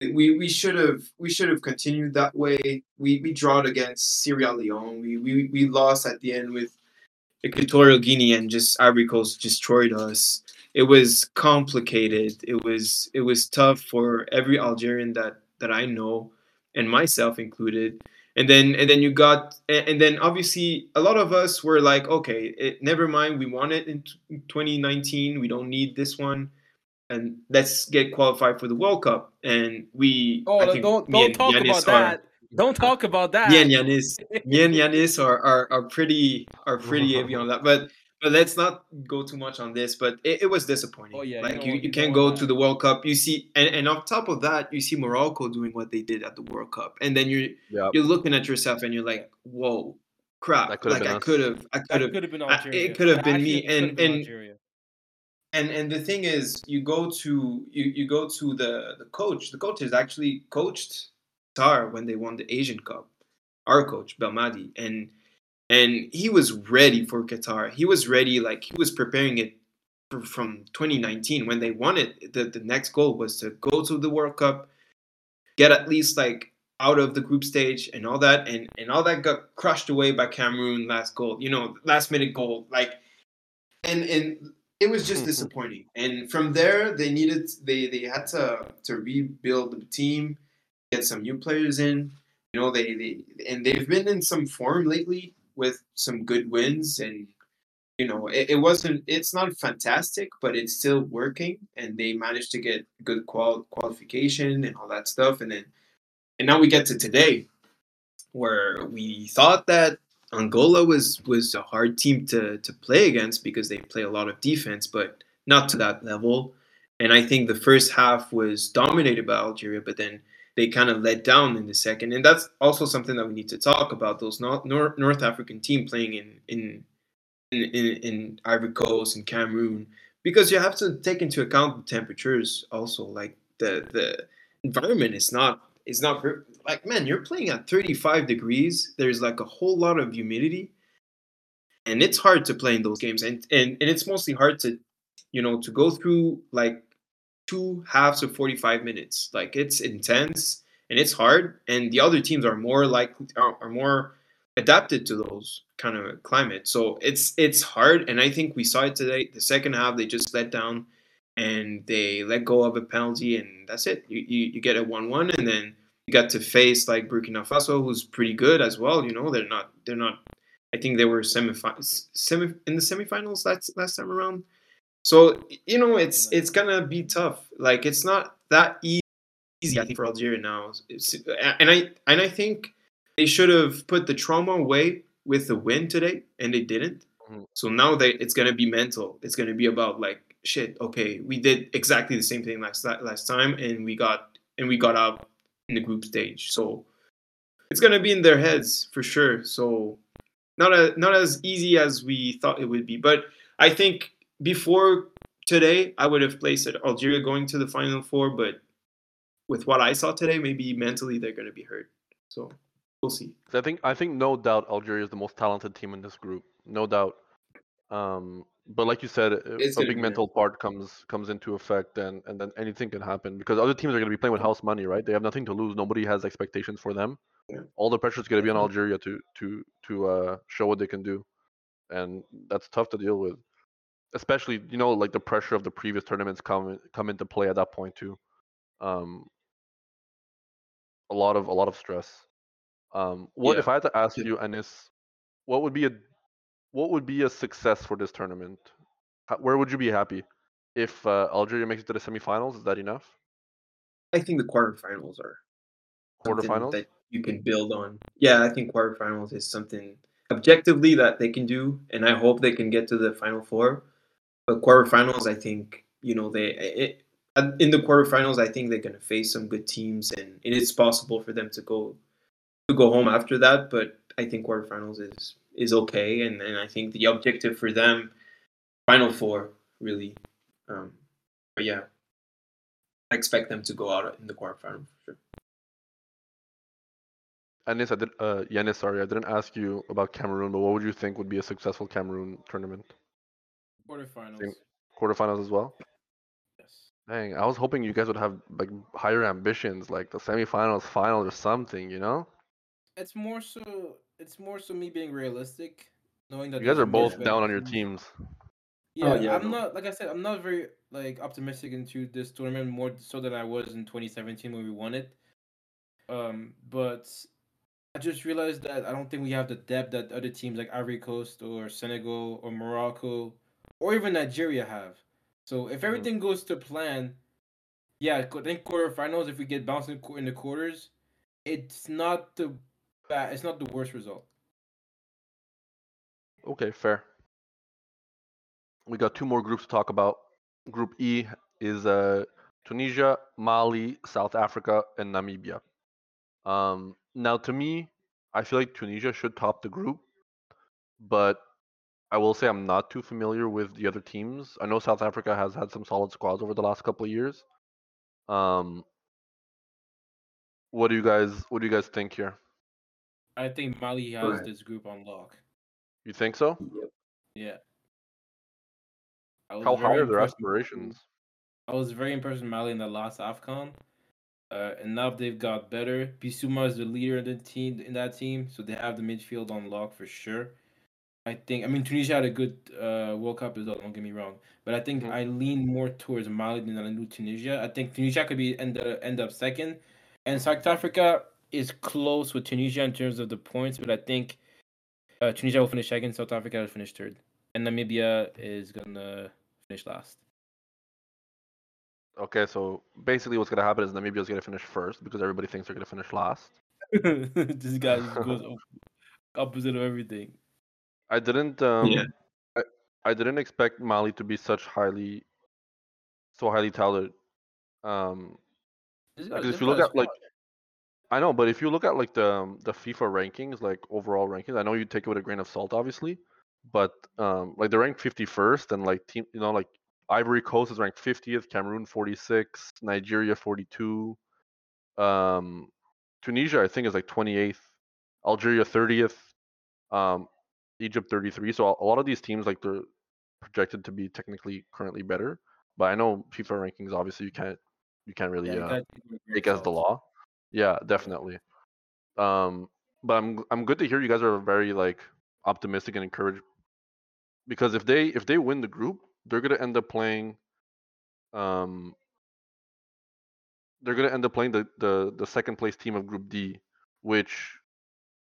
[SPEAKER 3] We we should have we should have continued that way. We we drawed against Sierra Leone. We we we lost at the end with Equatorial Guinea and just Ivory Coast destroyed us. It was complicated. It was it was tough for every Algerian that that I know, and myself included. And then and then you got and, and then obviously a lot of us were like, okay, it, never mind. We want it in 2019. We don't need this one, and let's get qualified for the World Cup. And we
[SPEAKER 2] Oh,
[SPEAKER 3] I think
[SPEAKER 2] don't don't talk
[SPEAKER 3] Yanis
[SPEAKER 2] about
[SPEAKER 3] are-
[SPEAKER 2] that. Don't talk about that.
[SPEAKER 3] me and Yanis, me and Yanis are, are, are pretty are pretty heavy on that. But but let's not go too much on this. But it, it was disappointing.
[SPEAKER 2] Oh, yeah, you
[SPEAKER 3] like
[SPEAKER 2] don't
[SPEAKER 3] you,
[SPEAKER 2] want-
[SPEAKER 3] you
[SPEAKER 2] you
[SPEAKER 3] can't go
[SPEAKER 2] want
[SPEAKER 3] to the World Cup. You see, and, and on top of that, you see Morocco doing what they did at the World Cup, and then you're
[SPEAKER 1] Yep.
[SPEAKER 3] you're looking at yourself and you're like, whoa, crap!
[SPEAKER 1] That
[SPEAKER 3] like
[SPEAKER 1] been
[SPEAKER 3] I could have, I could have,
[SPEAKER 2] could have been
[SPEAKER 3] I- it could have been me, and-
[SPEAKER 2] been
[SPEAKER 3] and-
[SPEAKER 2] Algeria.
[SPEAKER 3] and and the thing is, you go to you you go to the the coach. The coach has actually coached Tar when they won the Asian Cup, our coach Belmadi, and and he was ready for Qatar. He was ready, like he was preparing it from 2019 when they won it. The the next goal was to go to the World Cup, get at least like out of the group stage and all that, and and all that got crushed away by Cameroon last goal. You know, last minute goal, like, and and it was just disappointing. And from there, they needed they they had to to rebuild the team, get some new players in. You know, they they and they've been in some form lately with some good wins and you know it, it wasn't it's not fantastic but it's still working and they managed to get good qual- qualification and all that stuff. And then and now we get to today where we thought that Angola was was a hard team to to play against because they play a lot of defense but not to that level. And I think the first half was dominated by Algeria but then they kind of let down in the second. And that's also something that we need to talk about. Those North, North African team playing in, in in in Ivory Coast and Cameroon, because you have to take into account the temperatures also. Like the the environment is not is not like man, you're playing at 35 degrees. There's like a whole lot of humidity, and it's hard to play in those games. And and and it's mostly hard to, you know, to go through like two halves of 45 minutes. Like it's intense and it's hard, and the other teams are more like are, more adapted to those kind of climate. So it's it's hard, and I think we saw it today. The second half, they just let down, and they let go of a penalty, and that's it. You you, you get a one-one, and then you got to face like Burkina Faso, who's pretty good as well. You know, they're not they're not. I think they were semi semi in the semifinals last last time around. So you know, it's it's gonna be tough. Like it's not that easy. I think for Algeria now, it's, and I and I think they should have put the trauma away with the win today, and they didn't. Mm-hmm. So now that it's gonna be mental. It's gonna be about like shit. Okay, we did exactly the same thing last last time, and we got and we got out in the group stage. So it's gonna be in their heads for sure. So not a, not as easy as we thought it would be, but I think before today, I would have placed Algeria going to the final four, but with what I saw today, maybe mentally they're going to be hurt. So we'll see.
[SPEAKER 1] I think I think no doubt Algeria is the most talented team in this group, no doubt. Um, but like you said, it's a big mental part comes comes into effect, and and then anything can happen because other teams are going to be playing with house money, right? They have nothing to lose. Nobody has expectations for them. Yeah. All the pressure is going to be on Algeria to to to uh, show what they can do, and that's tough to deal with especially you know like the pressure of the previous tournaments come come into play at that point too. Um, a lot of a lot of stress. Um, what yeah. if I had to ask you, Anis, what would be a what would be a success for this tournament? How, where would you be happy if uh, Algeria makes it to the semifinals? Is that enough?
[SPEAKER 3] I think the quarterfinals are
[SPEAKER 1] quarterfinals
[SPEAKER 3] that you can build on. Yeah, I think quarterfinals is something objectively that they can do, and I hope they can get to the final four. But quarterfinals, I think you know they it, in the quarterfinals, I think they're going to face some good teams, and it is possible for them to go to go home after that. But I think quarterfinals is is okay, and, and I think the objective for them, final four, really. Um, but yeah, I expect them to go out in the quarterfinals for sure.
[SPEAKER 1] Anis, uh, sorry, I didn't ask you about Cameroon, but what would you think would be a successful Cameroon tournament?
[SPEAKER 2] Quarterfinals.
[SPEAKER 1] Same quarterfinals as well.
[SPEAKER 2] Yes.
[SPEAKER 1] Dang, I was hoping you guys would have like higher ambitions, like the semifinals, final, or something. You know.
[SPEAKER 2] It's more so. It's more so me being realistic, knowing that
[SPEAKER 1] you guys are both down on your teams.
[SPEAKER 2] Yeah, oh, yeah I'm no. not like I said. I'm not very like optimistic into this tournament more so than I was in 2017 when we won it. Um, but I just realized that I don't think we have the depth that other teams like Ivory Coast or Senegal or Morocco or even Nigeria have. So if mm-hmm. everything goes to plan, yeah, I think quarterfinals. If we get bounced in, in the quarters, it's not the bad. It's not the worst result.
[SPEAKER 1] Okay, fair. We got two more groups to talk about. Group E is uh, Tunisia, Mali, South Africa, and Namibia. Um, now, to me, I feel like Tunisia should top the group, but I will say I'm not too familiar with the other teams. I know South Africa has had some solid squads over the last couple of years. Um, what do you guys What do you guys think here?
[SPEAKER 2] I think Mali has
[SPEAKER 3] ahead.
[SPEAKER 2] this group on lock.
[SPEAKER 1] You think so?
[SPEAKER 3] Yep.
[SPEAKER 2] Yeah.
[SPEAKER 1] How high are their aspirations?
[SPEAKER 2] I was very impressed with Mali in the last AFCON. Uh, and now they've got better. Bissouma is the leader in the team in that team, so they have the midfield on lock for sure. I think I mean Tunisia had a good uh, World Cup as well, don't get me wrong. But I think
[SPEAKER 1] Mhm.
[SPEAKER 2] I lean more towards Mali than I do Tunisia. I think Tunisia could be end, uh, end up second. And South Africa is close with Tunisia in terms of the points, but I think uh, Tunisia will finish second, South Africa will finish third. And Namibia is gonna finish last.
[SPEAKER 1] Okay, so basically what's gonna happen is Namibia's gonna finish first because everybody thinks they're gonna finish last.
[SPEAKER 2] this guy goes opposite of everything.
[SPEAKER 1] I didn't um
[SPEAKER 3] Yeah.
[SPEAKER 1] I, I didn't expect Mali to be such highly so highly touted. Um because if you look
[SPEAKER 2] guy's
[SPEAKER 1] at like I know, but if you look at like the um, the FIFA rankings, like overall rankings, I know you take it with a grain of salt, obviously, but um, like they're ranked 51st, and like team, you know, like Ivory Coast is ranked 50th, Cameroon 46, Nigeria 42, um, Tunisia I think is like 28th, Algeria 30th, um, Egypt 33. So a- lot of these teams like they're projected to be technically currently better, but I know FIFA rankings obviously you can't you can't really
[SPEAKER 2] yeah,
[SPEAKER 1] uh,
[SPEAKER 2] gotta take it with a grain of
[SPEAKER 1] take as the law. Yeah, definitely. Um, but I'm I'm good to hear you guys are very like optimistic and encouraged because if they if they win the group, they're gonna end up playing. Um, they're gonna end up playing the the the second place team of Group D, which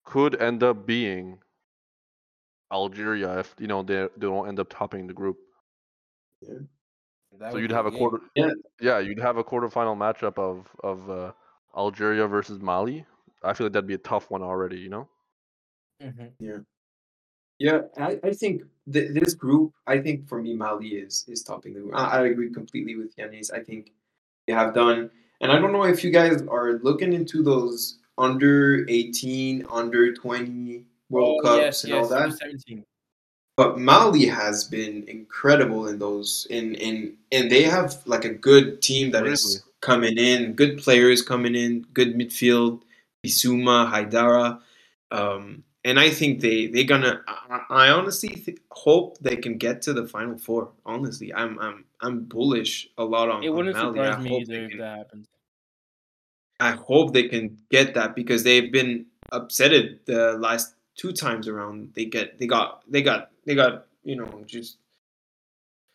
[SPEAKER 1] could end up being Algeria if you know they they don't end up topping the group.
[SPEAKER 2] That
[SPEAKER 1] so you'd have a
[SPEAKER 2] game.
[SPEAKER 1] quarter.
[SPEAKER 3] Yeah.
[SPEAKER 1] Yeah, you'd have a quarterfinal matchup of of uh, Algeria versus Mali. I feel like that'd be a tough one already. You know.
[SPEAKER 2] Mhm.
[SPEAKER 3] Yeah, I, I think th- this group, I think for me, Mali is is topping the group. I, I agree completely with Yanis. I think they have done, and I don't know if you guys are looking into those under 18, under 20 World
[SPEAKER 2] Oh,
[SPEAKER 3] Cups
[SPEAKER 2] yes,
[SPEAKER 3] and
[SPEAKER 2] yes,
[SPEAKER 3] all that.
[SPEAKER 2] 17.
[SPEAKER 3] But Mali has been incredible in those in in and they have like a good team that is
[SPEAKER 1] Really?
[SPEAKER 3] coming in, good players coming in, good midfield, Bissouma, Haidara. Um, and I think they they're gonna. I, I honestly th- hope they can get to the final four. Honestly, I'm I'm I'm bullish a lot on,
[SPEAKER 2] It wouldn't
[SPEAKER 3] Mali. I
[SPEAKER 2] surprise me
[SPEAKER 3] hope
[SPEAKER 2] either
[SPEAKER 3] they
[SPEAKER 2] if
[SPEAKER 3] can,
[SPEAKER 2] that happens.
[SPEAKER 3] I hope they can get that because they've been upsetted the last two times around. They get they got they got they got you know just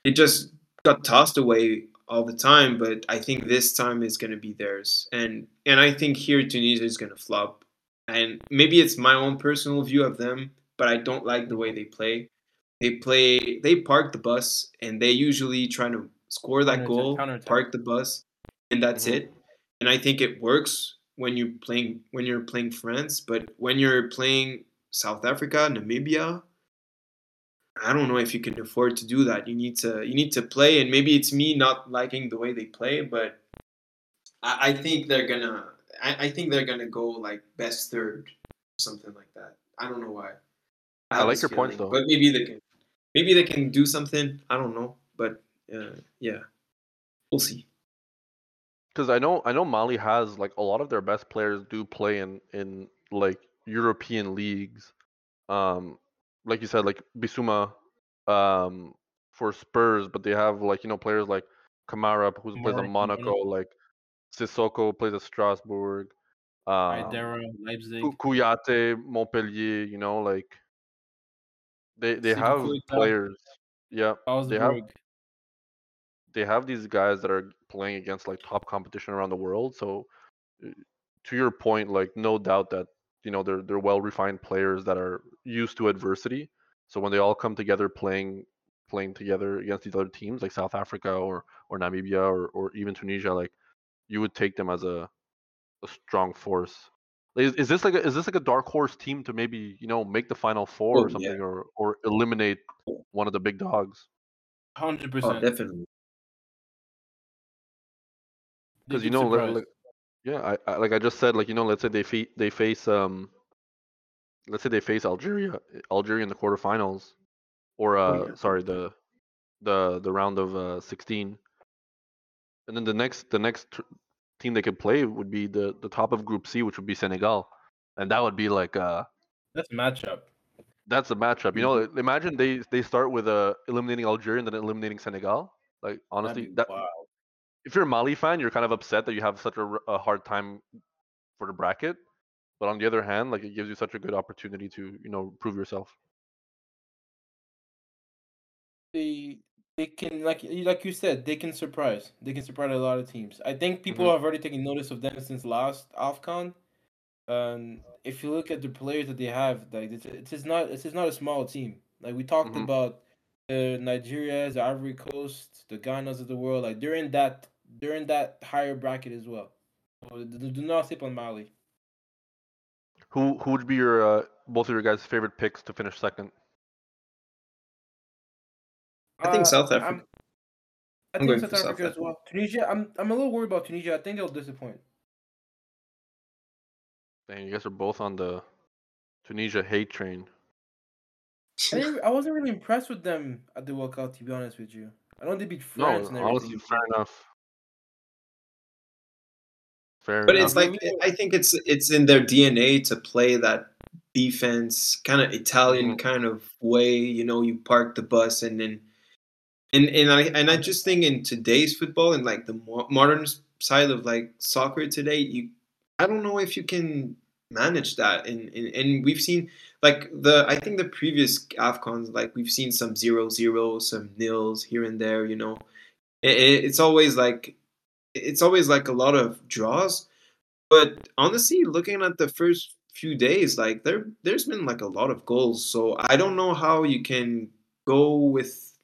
[SPEAKER 3] they just got tossed away all the time. But I think this time is going to be theirs, and and I think here Tunisia is going to flop. And maybe it's my own personal view of them, but I don't like the way they play. They play they park the bus and they usually try to score that goal, park the bus, and that's
[SPEAKER 1] Mhm.
[SPEAKER 3] it and I think it works when you're playing when you're playing France, but when you're playing South Africa, Namibia, I don't know if you can afford to do that. You need to you need to play, and maybe it's me not liking the way they play, but I, I think they're gonna I, I think they're gonna go like best third, something like that. I don't know why.
[SPEAKER 1] I
[SPEAKER 3] have
[SPEAKER 1] like your
[SPEAKER 3] feeling,
[SPEAKER 1] though.
[SPEAKER 3] but maybe they can maybe they can do something. I don't know, but uh, yeah, we'll see.
[SPEAKER 1] because I know I know Mali has like a lot of their best players do play in in like European leagues. Um, like you said, like Bissouma, um, for Spurs, but they have like you know players like Camara who plays at Monaco, like Sissoko plays at Strasbourg, um,
[SPEAKER 2] Leipzig.
[SPEAKER 1] Ku- Montpellier. You know, like they they have players. Yeah, they have they have these guys that are playing against like top competition around the world. So uh, to your point, like no doubt that you know they're they're well refined players that are used to adversity. So when they all come together playing playing together against these other teams like South Africa or or Namibia or or even Tunisia, like you would take them as a a strong force. Is, is this like a, is this like a dark horse team to maybe you know make the final four
[SPEAKER 3] Oh,
[SPEAKER 1] or
[SPEAKER 3] yeah.
[SPEAKER 1] something or or eliminate one of the big dogs?
[SPEAKER 2] Hundred
[SPEAKER 3] Oh,
[SPEAKER 2] percent.
[SPEAKER 3] definitely.
[SPEAKER 1] because you know, like, yeah, I, I like I just said, like you know, let's say they fe- they face um, let's say they face Algeria, Algeria in the quarterfinals, or uh,
[SPEAKER 3] yeah.
[SPEAKER 1] sorry, the the the round of uh, 16, and then the next the next t- team they could play would be the the top of Group C, which would be Senegal. and that would be like uh
[SPEAKER 2] That's a matchup.
[SPEAKER 1] that's a matchup. You know, imagine they they start with uh eliminating Algeria and then eliminating Senegal. Like honestly, that. If you're a Mali fan, you're kind of upset that you have such a hard time for the bracket. But on the other hand, like it gives you such a good opportunity to you know prove yourself.
[SPEAKER 2] They they can like you- like you said they can surprise. They can surprise a lot of teams. I think people
[SPEAKER 1] Mhm.
[SPEAKER 2] have already taken notice of them since last AFCON. Um, if you look at the players that they have, like it's it's not it's not a small team. Like we talked
[SPEAKER 1] Mhm.
[SPEAKER 2] about the Nigerias, the Ivory Coast, the Ghanas of the world. Like they're in that they're in that higher bracket as well. So do do not sleep on Mali.
[SPEAKER 1] Who who would be your uh, both of your guys' favorite picks to finish second?
[SPEAKER 3] I think
[SPEAKER 2] Uh,
[SPEAKER 3] South
[SPEAKER 2] I'm-
[SPEAKER 3] Africa.
[SPEAKER 2] I
[SPEAKER 3] I'm
[SPEAKER 2] think
[SPEAKER 3] going
[SPEAKER 2] South
[SPEAKER 3] for South
[SPEAKER 2] Africa as
[SPEAKER 3] Africa.
[SPEAKER 2] well. Tunisia, I'm I'm a little worried about Tunisia. I think they'll disappoint.
[SPEAKER 1] Dang, you guys are both on the Tunisia hate train.
[SPEAKER 2] I, I wasn't really impressed with them at the World Cup, to be honest with you. I know they beat
[SPEAKER 1] No,
[SPEAKER 2] France and
[SPEAKER 1] honestly, fair enough. Fair
[SPEAKER 3] But
[SPEAKER 1] enough.
[SPEAKER 3] it's like I think it's it's in their DNA to play that defense kind of Italian
[SPEAKER 1] Mhm.
[SPEAKER 3] kind of way. You know, you park the bus and then and and I and I just think in today's football and like the mo- modern side of like soccer today, you I don't know if you can manage that. And and, and we've seen like the I think the previous Afcons like we've seen some zero zero, some nils here and there. You know, it- it's always like it's always like a lot of draws. But honestly, looking at the first few days, like there there's been like a lot of goals. So I don't know how you can go with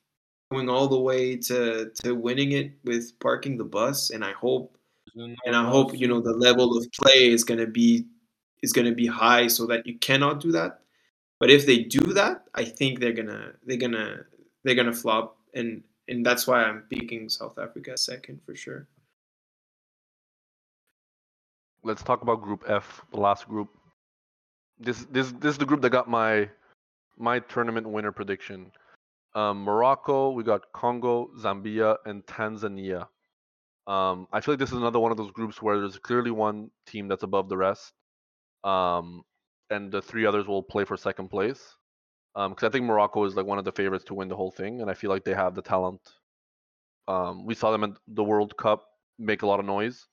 [SPEAKER 3] going all the way to to winning it with parking the bus. And I hope and I hope you know the level of play is gonna be is gonna be high so that you cannot do that. But if they do that, I think they're gonna they're gonna they're gonna flop and and that's why I'm picking South Africa second for sure.
[SPEAKER 1] Let's talk about Group F, the last group. This this this is the group that got my my tournament winner prediction. Um, Morocco, we got Congo, Zambia, and Tanzania. Um, I feel like this is another one of those groups where there's clearly one team that's above the rest, um, and the three others will play for second place. Because I think Morocco is like one of the favorites to win the whole thing, and I feel like they have the talent. Um, we saw them at the World Cup make a lot of noise.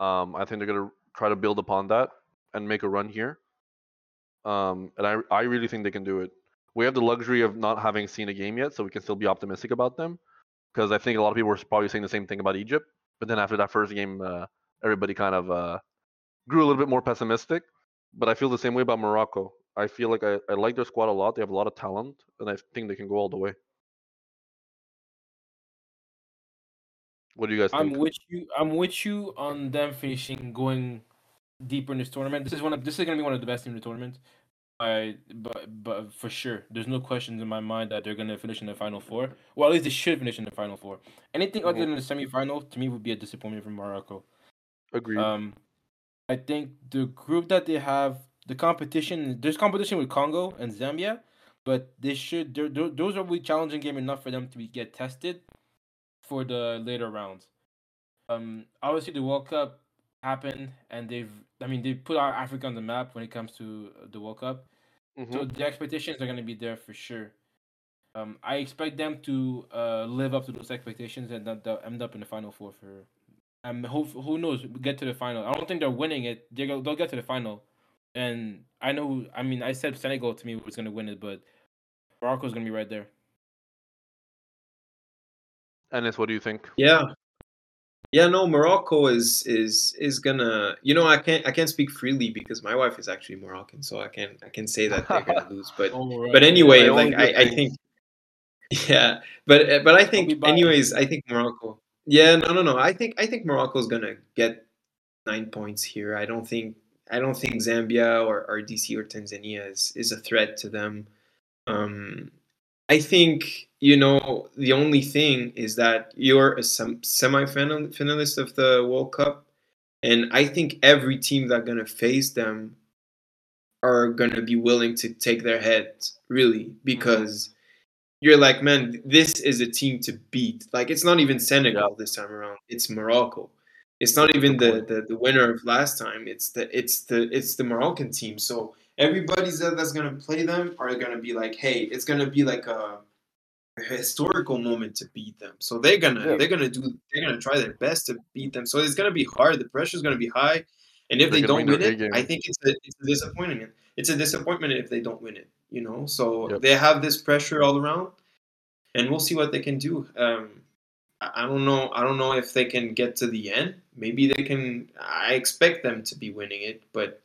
[SPEAKER 1] Um, I think they're gonna try to build upon that and make a run here. Um, and I I really think they can do it. We have the luxury of not having seen a game yet, so we can still be optimistic about them. Because I think a lot of people were probably saying the same thing about Egypt, but then after that first game, uh, everybody kind of uh, grew a little bit more pessimistic. But I feel the same way about Morocco. I feel like I, I like their squad a lot. They have a lot of talent, and I think they can go all the way. What do you guys
[SPEAKER 2] I'm
[SPEAKER 1] think?
[SPEAKER 2] with you. I'm with you on them finishing going deeper in this tournament. This is one of this is gonna be one of the best teams in the tournament. I but but for sure, there's no questions in my mind that they're gonna finish in the final four. Well, at least they should finish in the final four. Anything other
[SPEAKER 1] Mhm.
[SPEAKER 2] than the semifinal to me would be a disappointment from Morocco.
[SPEAKER 1] Agreed.
[SPEAKER 2] Um, I think the group that they have, the competition, there's competition with Congo and Zambia, but they should. they're- tho- Those are really challenging game enough for them to be, get tested for the later rounds. Um, obviously the World Cup happened, and they've. I mean, they put our Africa on the map when it comes to uh, the World Cup.
[SPEAKER 1] Mhm.
[SPEAKER 2] So the expectations are going to be there for sure. Um, I expect them to uh, live up to those expectations and that they'll end up in the final four for. Um, who who knows? Get to the final. I don't think they're winning it. They go, they'll get to the final, and I know. I mean, I said Senegal to me was going to win it, but Morocco's going to be right there.
[SPEAKER 1] Anis, what do you think?
[SPEAKER 3] Yeah. Yeah, no, Morocco is is is gonna you know I can't I can't speak freely because my wife is actually Moroccan, so I can I can say that they're gonna lose. But
[SPEAKER 2] Oh,
[SPEAKER 3] but anyway,
[SPEAKER 1] Yeah,
[SPEAKER 3] like I, I think yeah, but uh, but I think anyways, I think Morocco. Yeah, no, no, no. I think I think Morocco's gonna get nine points here. I don't think I don't think Zambia or RDC or Tanzania is is a threat to them. Um, I think you know the only thing is that you're a sem- semi-final finalist of the World Cup, and I think every team that's gonna face them are gonna be willing to take their heads really mm-hmm. because you're like, man, this is a team to beat. Like it's not even Senegal this time around; it's Morocco. It's not even the, the the winner of last time. It's the it's the it's the Moroccan team. So everybody that that's gonna play them are gonna be like, hey, it's gonna be like a, a historical moment to beat them. So they're gonna
[SPEAKER 1] Yeah.
[SPEAKER 3] they're gonna do they're gonna try their best to beat them. So it's gonna be hard. The pressure's gonna be high. And if
[SPEAKER 1] They're
[SPEAKER 3] they don't win it,
[SPEAKER 1] A
[SPEAKER 3] I
[SPEAKER 1] game.
[SPEAKER 3] think it's a it's a disappointment. It's a disappointment if they don't win it. You know, so
[SPEAKER 1] Yep.
[SPEAKER 3] they have this pressure all around, and we'll see what they can do. Um, I don't know. I don't know if they can get to the end. Maybe they can. I expect them to be winning it, but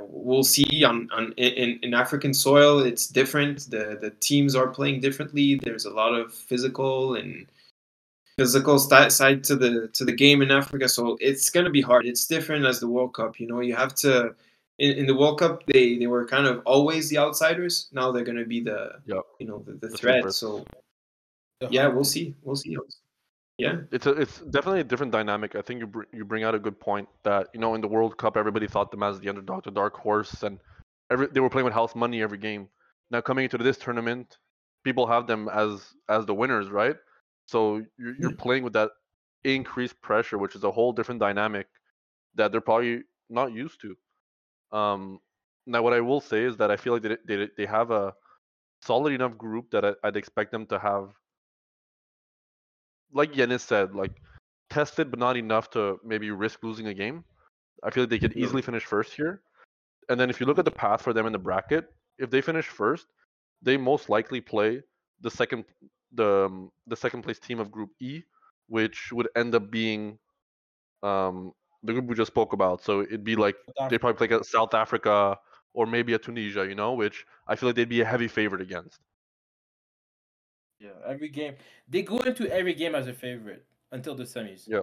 [SPEAKER 3] we'll see. On, on in, in African soil, it's different. The the teams are playing differently. There's a lot of physical and physical sti- side to the to the game in Africa. So it's gonna be hard. It's different as the World Cup. You know, you have to. In, in the World Cup, they, they were kind of always the outsiders. Now they're gonna be the
[SPEAKER 1] Yep.
[SPEAKER 3] you know the, the
[SPEAKER 1] The
[SPEAKER 3] threat.
[SPEAKER 1] sleepers.
[SPEAKER 3] So yeah, we'll see. We'll see. Yeah.
[SPEAKER 1] It's a, it's definitely a different dynamic. I think you br- you bring out a good point that you know in the World Cup everybody thought them as the underdog, the dark horse, and every they were playing with house money every game. Now coming into this tournament, people have them as as the winners, right? So you're, you're playing with that increased pressure, which is a whole different dynamic that they're probably not used to. Um, now what I will say is that I feel like they they, they have a solid enough group that I, I'd expect them to have like Yanis said, like tested but not enough to maybe risk losing a game. I feel like they could easily finish first here. And then if you look at the path for them in the bracket, if they finish first, they most likely play the second the um, the second place team of Group E, which would end up being um, the group we just spoke about. So it'd be like they probably play like a South Africa or maybe a Tunisia, you know, which I feel like they'd be a heavy favorite against.
[SPEAKER 2] Yeah, every game they go into every game as a favorite until the semis.
[SPEAKER 1] Yeah.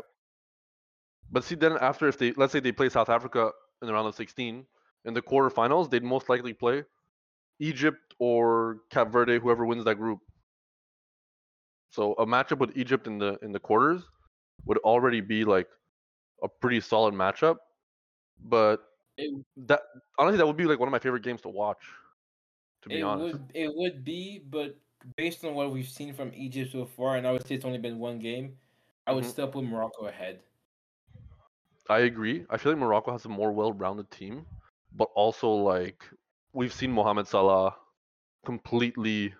[SPEAKER 1] But see, then after if they let's say they play South Africa in the round of 16 in the quarterfinals, they'd most likely play Egypt or Cap Verde, whoever wins that group. So a matchup with Egypt in the in the quarters would already be like a pretty solid matchup. But
[SPEAKER 2] It,
[SPEAKER 1] that honestly, that would be like one of my favorite games to watch. To be honest,
[SPEAKER 2] would it would be, but based on what we've seen from Egypt so far, and I would say it's only been one game, I would
[SPEAKER 1] Mhm.
[SPEAKER 2] still put Morocco ahead.
[SPEAKER 1] I agree. I feel like Morocco has a more well-rounded team, but also like we've seen Mohamed Salah completely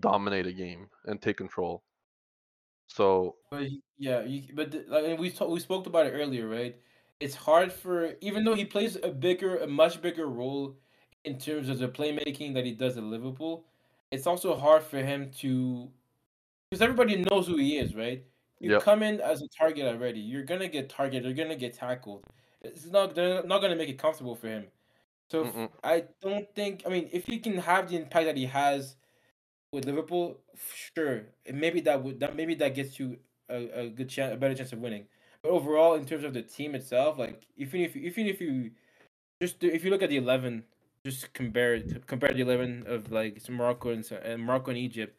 [SPEAKER 1] dominate a game and take control. So
[SPEAKER 2] But yeah, you, but the, like we talk, we spoke about it earlier, right? It's hard for even though he plays a bigger, a much bigger role in terms of the playmaking that he does at Liverpool. It's also hard for him to because everybody knows who he is, right? You
[SPEAKER 1] Yep.
[SPEAKER 2] come in as a target already. You're gonna get targeted. You're gonna get tackled. It's not. They're not gonna make it comfortable for him. So f-
[SPEAKER 1] Mm-mm.
[SPEAKER 2] I don't think. I mean, if he can have the impact that he has with Liverpool, sure, maybe that would that maybe that gets you a, a good chance, a better chance of winning. But overall, in terms of the team itself, like even if even if you just do- if you look at the eleven, just compare it to- compare the eleven of like some Morocco and, and Morocco and Egypt.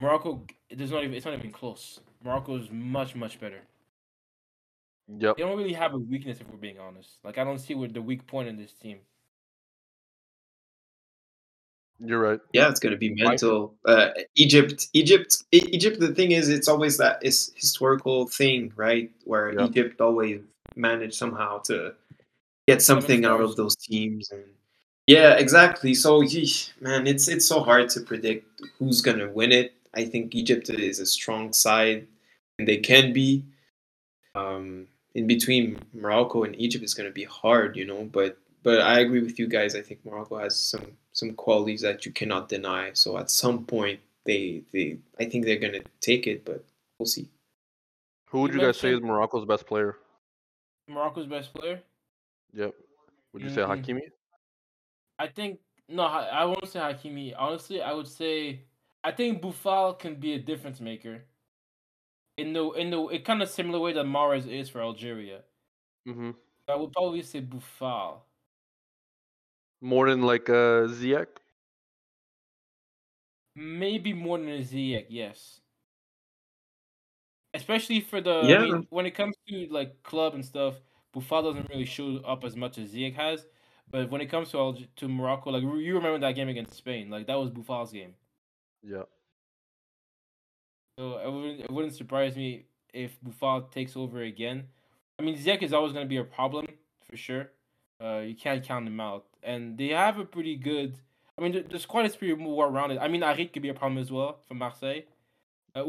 [SPEAKER 2] Morocco, there's not even it's not even close. Morocco is much much better.
[SPEAKER 1] yep.
[SPEAKER 2] They don't really have a weakness if we're being honest. Like I don't see what the weak point in this team.
[SPEAKER 1] You're right.
[SPEAKER 3] Yeah, it's gonna be mental. Uh, Egypt, Egypt, Egypt. The thing is, it's always that is historical thing, right? Where
[SPEAKER 1] Yeah.
[SPEAKER 3] Egypt always managed somehow to get something out of those teams, and yeah, exactly. So, yeesh, man, it's it's so hard to predict who's gonna win it. I think Egypt is a strong side, and they can be. Um, in between Morocco and Egypt is gonna be hard, you know. But but I agree with you guys. I think Morocco has some some qualities that you cannot deny. So at some point, they they I think they're gonna take it, but we'll see.
[SPEAKER 1] Who would
[SPEAKER 2] You
[SPEAKER 1] you guys say is Morocco's best player?
[SPEAKER 2] Morocco's best player.
[SPEAKER 1] Yep. Would you say
[SPEAKER 2] Mm.
[SPEAKER 1] Hakimi?
[SPEAKER 2] I think no, I won't say Hakimi. Honestly, I would say I think Boufal can be a difference maker. In the in the it kind of similar way that Mahrez is for Algeria.
[SPEAKER 1] Mm-hmm.
[SPEAKER 2] I would probably say Boufal.
[SPEAKER 1] More than like a Ziyech.
[SPEAKER 2] Maybe more than a Ziyech, yes. Especially for the I mean, when it comes to like club and stuff, Boufal doesn't really show up as much as Ziyech has. But when it comes to Alge- to Morocco, like you remember that game against Spain, like that was Boufal's game.
[SPEAKER 1] Yeah.
[SPEAKER 2] So it wouldn't, it wouldn't surprise me if Boufal takes over again. I mean, Ziyech is always going to be a problem for sure. Uh, you can't count him out, and they have a pretty good. I mean, there's quite a pretty more rounded. I mean, Harit could be a problem as well for Marseille. Uh,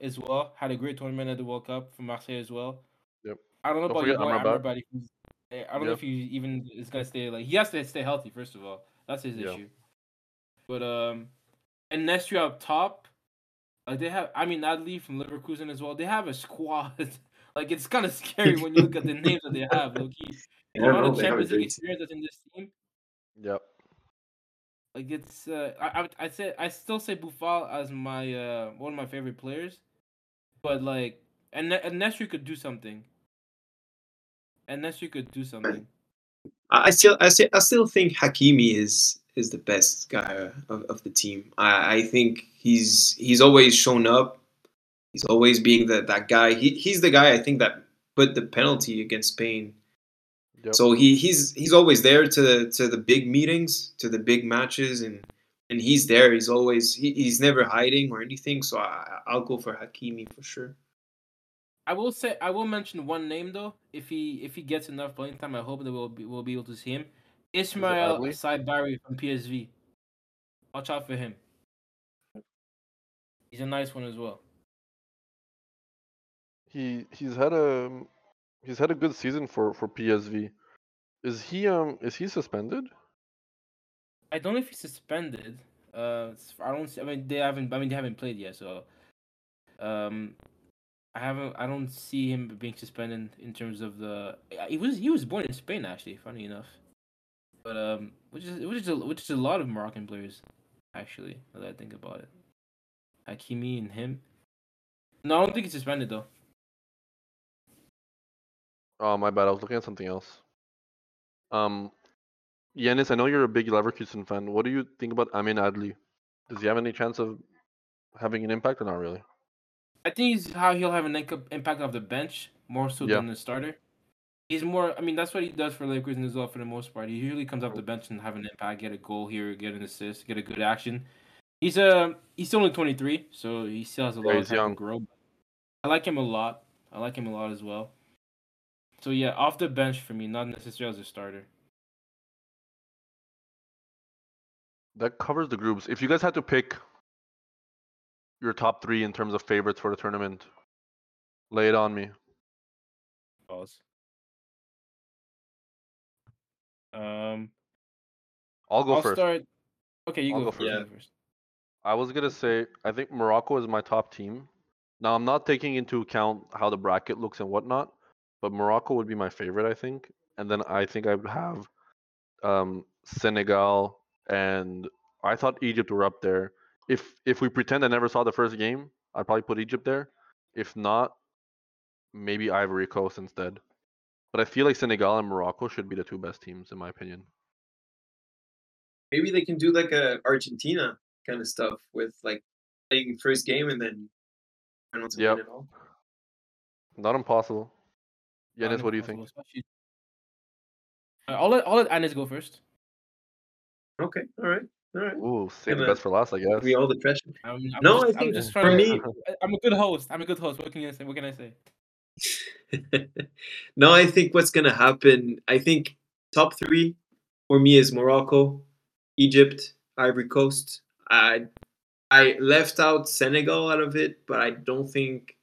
[SPEAKER 2] as well had a great tournament at the World Cup for Marseille as well.
[SPEAKER 1] Yep.
[SPEAKER 2] I don't know
[SPEAKER 1] Don't
[SPEAKER 2] about you,
[SPEAKER 1] forget
[SPEAKER 2] boy,
[SPEAKER 1] Amrabat.
[SPEAKER 2] Amrabat, I don't know if he even is gonna stay like he has to stay healthy first of all. That's his issue. But um, and next year up top, like they have. I mean, Adli from Leverkusen as well. They have a squad. like it's kind of scary when you look at the names that they have. Low key, the
[SPEAKER 3] Yeah,
[SPEAKER 2] amount of Champions League experience that's in this team.
[SPEAKER 1] Yep.
[SPEAKER 2] Like it's. Uh, I I I say I still say Boufal as my uh one of my favorite players, but like and and Nesyri could do something. And you could do something.
[SPEAKER 3] I I still, I still, I still think Hakimi is is the best guy of, of the team. I, I think he's he's always shown up. He's always being the, that guy. He, he's the guy I think that put the penalty against Spain.
[SPEAKER 1] Yep.
[SPEAKER 3] So he, he's he's always there to the to the big meetings, to the big matches, and and he's there. He's always he, he's never hiding or anything. So I, I'll go for Hakimi for sure.
[SPEAKER 2] I will say I will mention one name though. If he if he gets enough playing time, I hope that we'll be we'll be able to see him. Ismail
[SPEAKER 1] Adli?
[SPEAKER 2] Saibari from PSV. Watch out for him. He's a nice one as well.
[SPEAKER 1] He he's had a he's had a good season for for PSV. Is he um is he suspended?
[SPEAKER 2] I don't know if he's suspended. Uh, I don't. See, I mean, they haven't. I mean, they haven't played yet, so. Um, I haven't. I don't see him being suspended in terms of the. He was. He was born in Spain, actually. Funny enough. But um, which is which is a, which is a lot of Moroccan players, actually. Now that I think about it, Hakimi and him. No, I don't think he's suspended though.
[SPEAKER 1] Oh my bad, I was looking at something else. Um, Yanis, I know you're a big Leverkusen fan. What do you think about Amine Adli? Does he have any chance of having an impact or not really?
[SPEAKER 2] I think he's how he'll have an impact off the bench more so
[SPEAKER 1] Yeah.
[SPEAKER 2] than the starter. He's more. I mean, that's what he does for Leverkusen as well for the most part. He usually comes off the bench and have an impact, get a goal here, get an assist, get a good action. He's uh, he's only twenty three, so he still has a
[SPEAKER 1] Yeah,
[SPEAKER 2] lot of time
[SPEAKER 1] young.
[SPEAKER 2] to grow. I like him a lot. I like him a lot as well. So yeah, off the bench for me, not necessarily as a starter.
[SPEAKER 1] That covers the groups. If you guys had to pick your top three in terms of favorites for the tournament, lay it on me.
[SPEAKER 2] Pause. Um,
[SPEAKER 1] I'll go
[SPEAKER 2] I'll
[SPEAKER 1] first.
[SPEAKER 2] start. Okay, you
[SPEAKER 1] I'll
[SPEAKER 2] go,
[SPEAKER 1] go
[SPEAKER 2] first. go first.
[SPEAKER 1] I was gonna say I think Morocco is my top team. Now I'm not taking into account how the bracket looks and whatnot, but Morocco would be my favorite, I think. And then I think I would have um, Senegal and I thought Egypt were up there. If if we pretend I never saw the first game, I'd probably put Egypt there. If not, maybe Ivory Coast instead. But I feel like Senegal and Morocco should be the two best teams in my opinion.
[SPEAKER 3] Maybe they can do like a Argentina kind of stuff with like playing first game and then final to
[SPEAKER 1] Yep.
[SPEAKER 3] win it all.
[SPEAKER 1] Not impossible.
[SPEAKER 2] Not
[SPEAKER 1] Yanis, what do you think?
[SPEAKER 2] especially- Uh, I'll let I'll let Anis go first.
[SPEAKER 3] Okay, all right, all right.
[SPEAKER 1] Ooh, save the best for last, I guess.
[SPEAKER 3] We all the pressure.
[SPEAKER 2] I'm, I'm
[SPEAKER 3] No,
[SPEAKER 2] just,
[SPEAKER 3] I
[SPEAKER 2] I'm
[SPEAKER 3] think
[SPEAKER 2] just
[SPEAKER 3] for
[SPEAKER 2] trying
[SPEAKER 3] me-
[SPEAKER 2] to. I- I'm a good host. I'm a good host. What can you say? What can I say?
[SPEAKER 3] no, I think what's gonna happen. I think top three for me is Morocco, Egypt, Ivory Coast. I I left out Senegal out of it, but I don't think.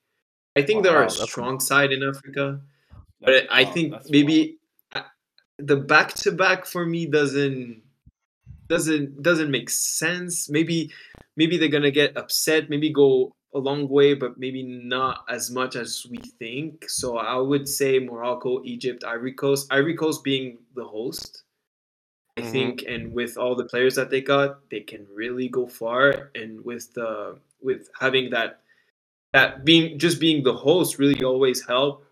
[SPEAKER 3] I think there are a
[SPEAKER 1] that's a-
[SPEAKER 3] strong side in Africa, but
[SPEAKER 2] That's-
[SPEAKER 3] I think
[SPEAKER 2] that's
[SPEAKER 3] maybe uh, the back to back for me doesn't doesn't doesn't make sense. Maybe maybe they're gonna get upset. Maybe go a long way, but maybe not as much as we think. So I would say Morocco, Egypt, Ivory Coast. Ivory Coast being the host, I
[SPEAKER 1] Mhm.
[SPEAKER 3] think, and with all the players that they got, they can really go far. And with the with having that that being just being the host really always help.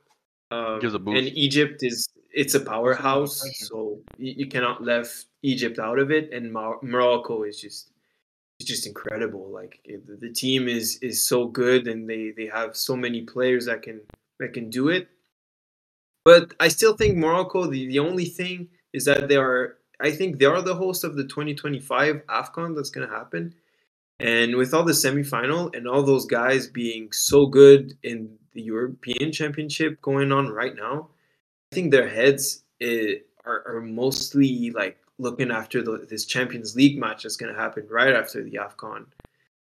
[SPEAKER 3] Um,
[SPEAKER 1] Gives a boost. And.
[SPEAKER 3] Egypt is it's a powerhouse, so you, cannot left Egypt out of it. And Mar- Morocco is just it's just incredible. Like it, the team is is so good, and they they have so many players that can that can do it. But I still think Morocco. The, the only thing is that they are. I think they are the host of the 2025 Afcon that's going to happen. And with all the semifinal and all those guys being so good in the European Championship going on right now, think their heads it, are, are mostly like looking after the, this Champions League match that's going to happen right after the AFCON.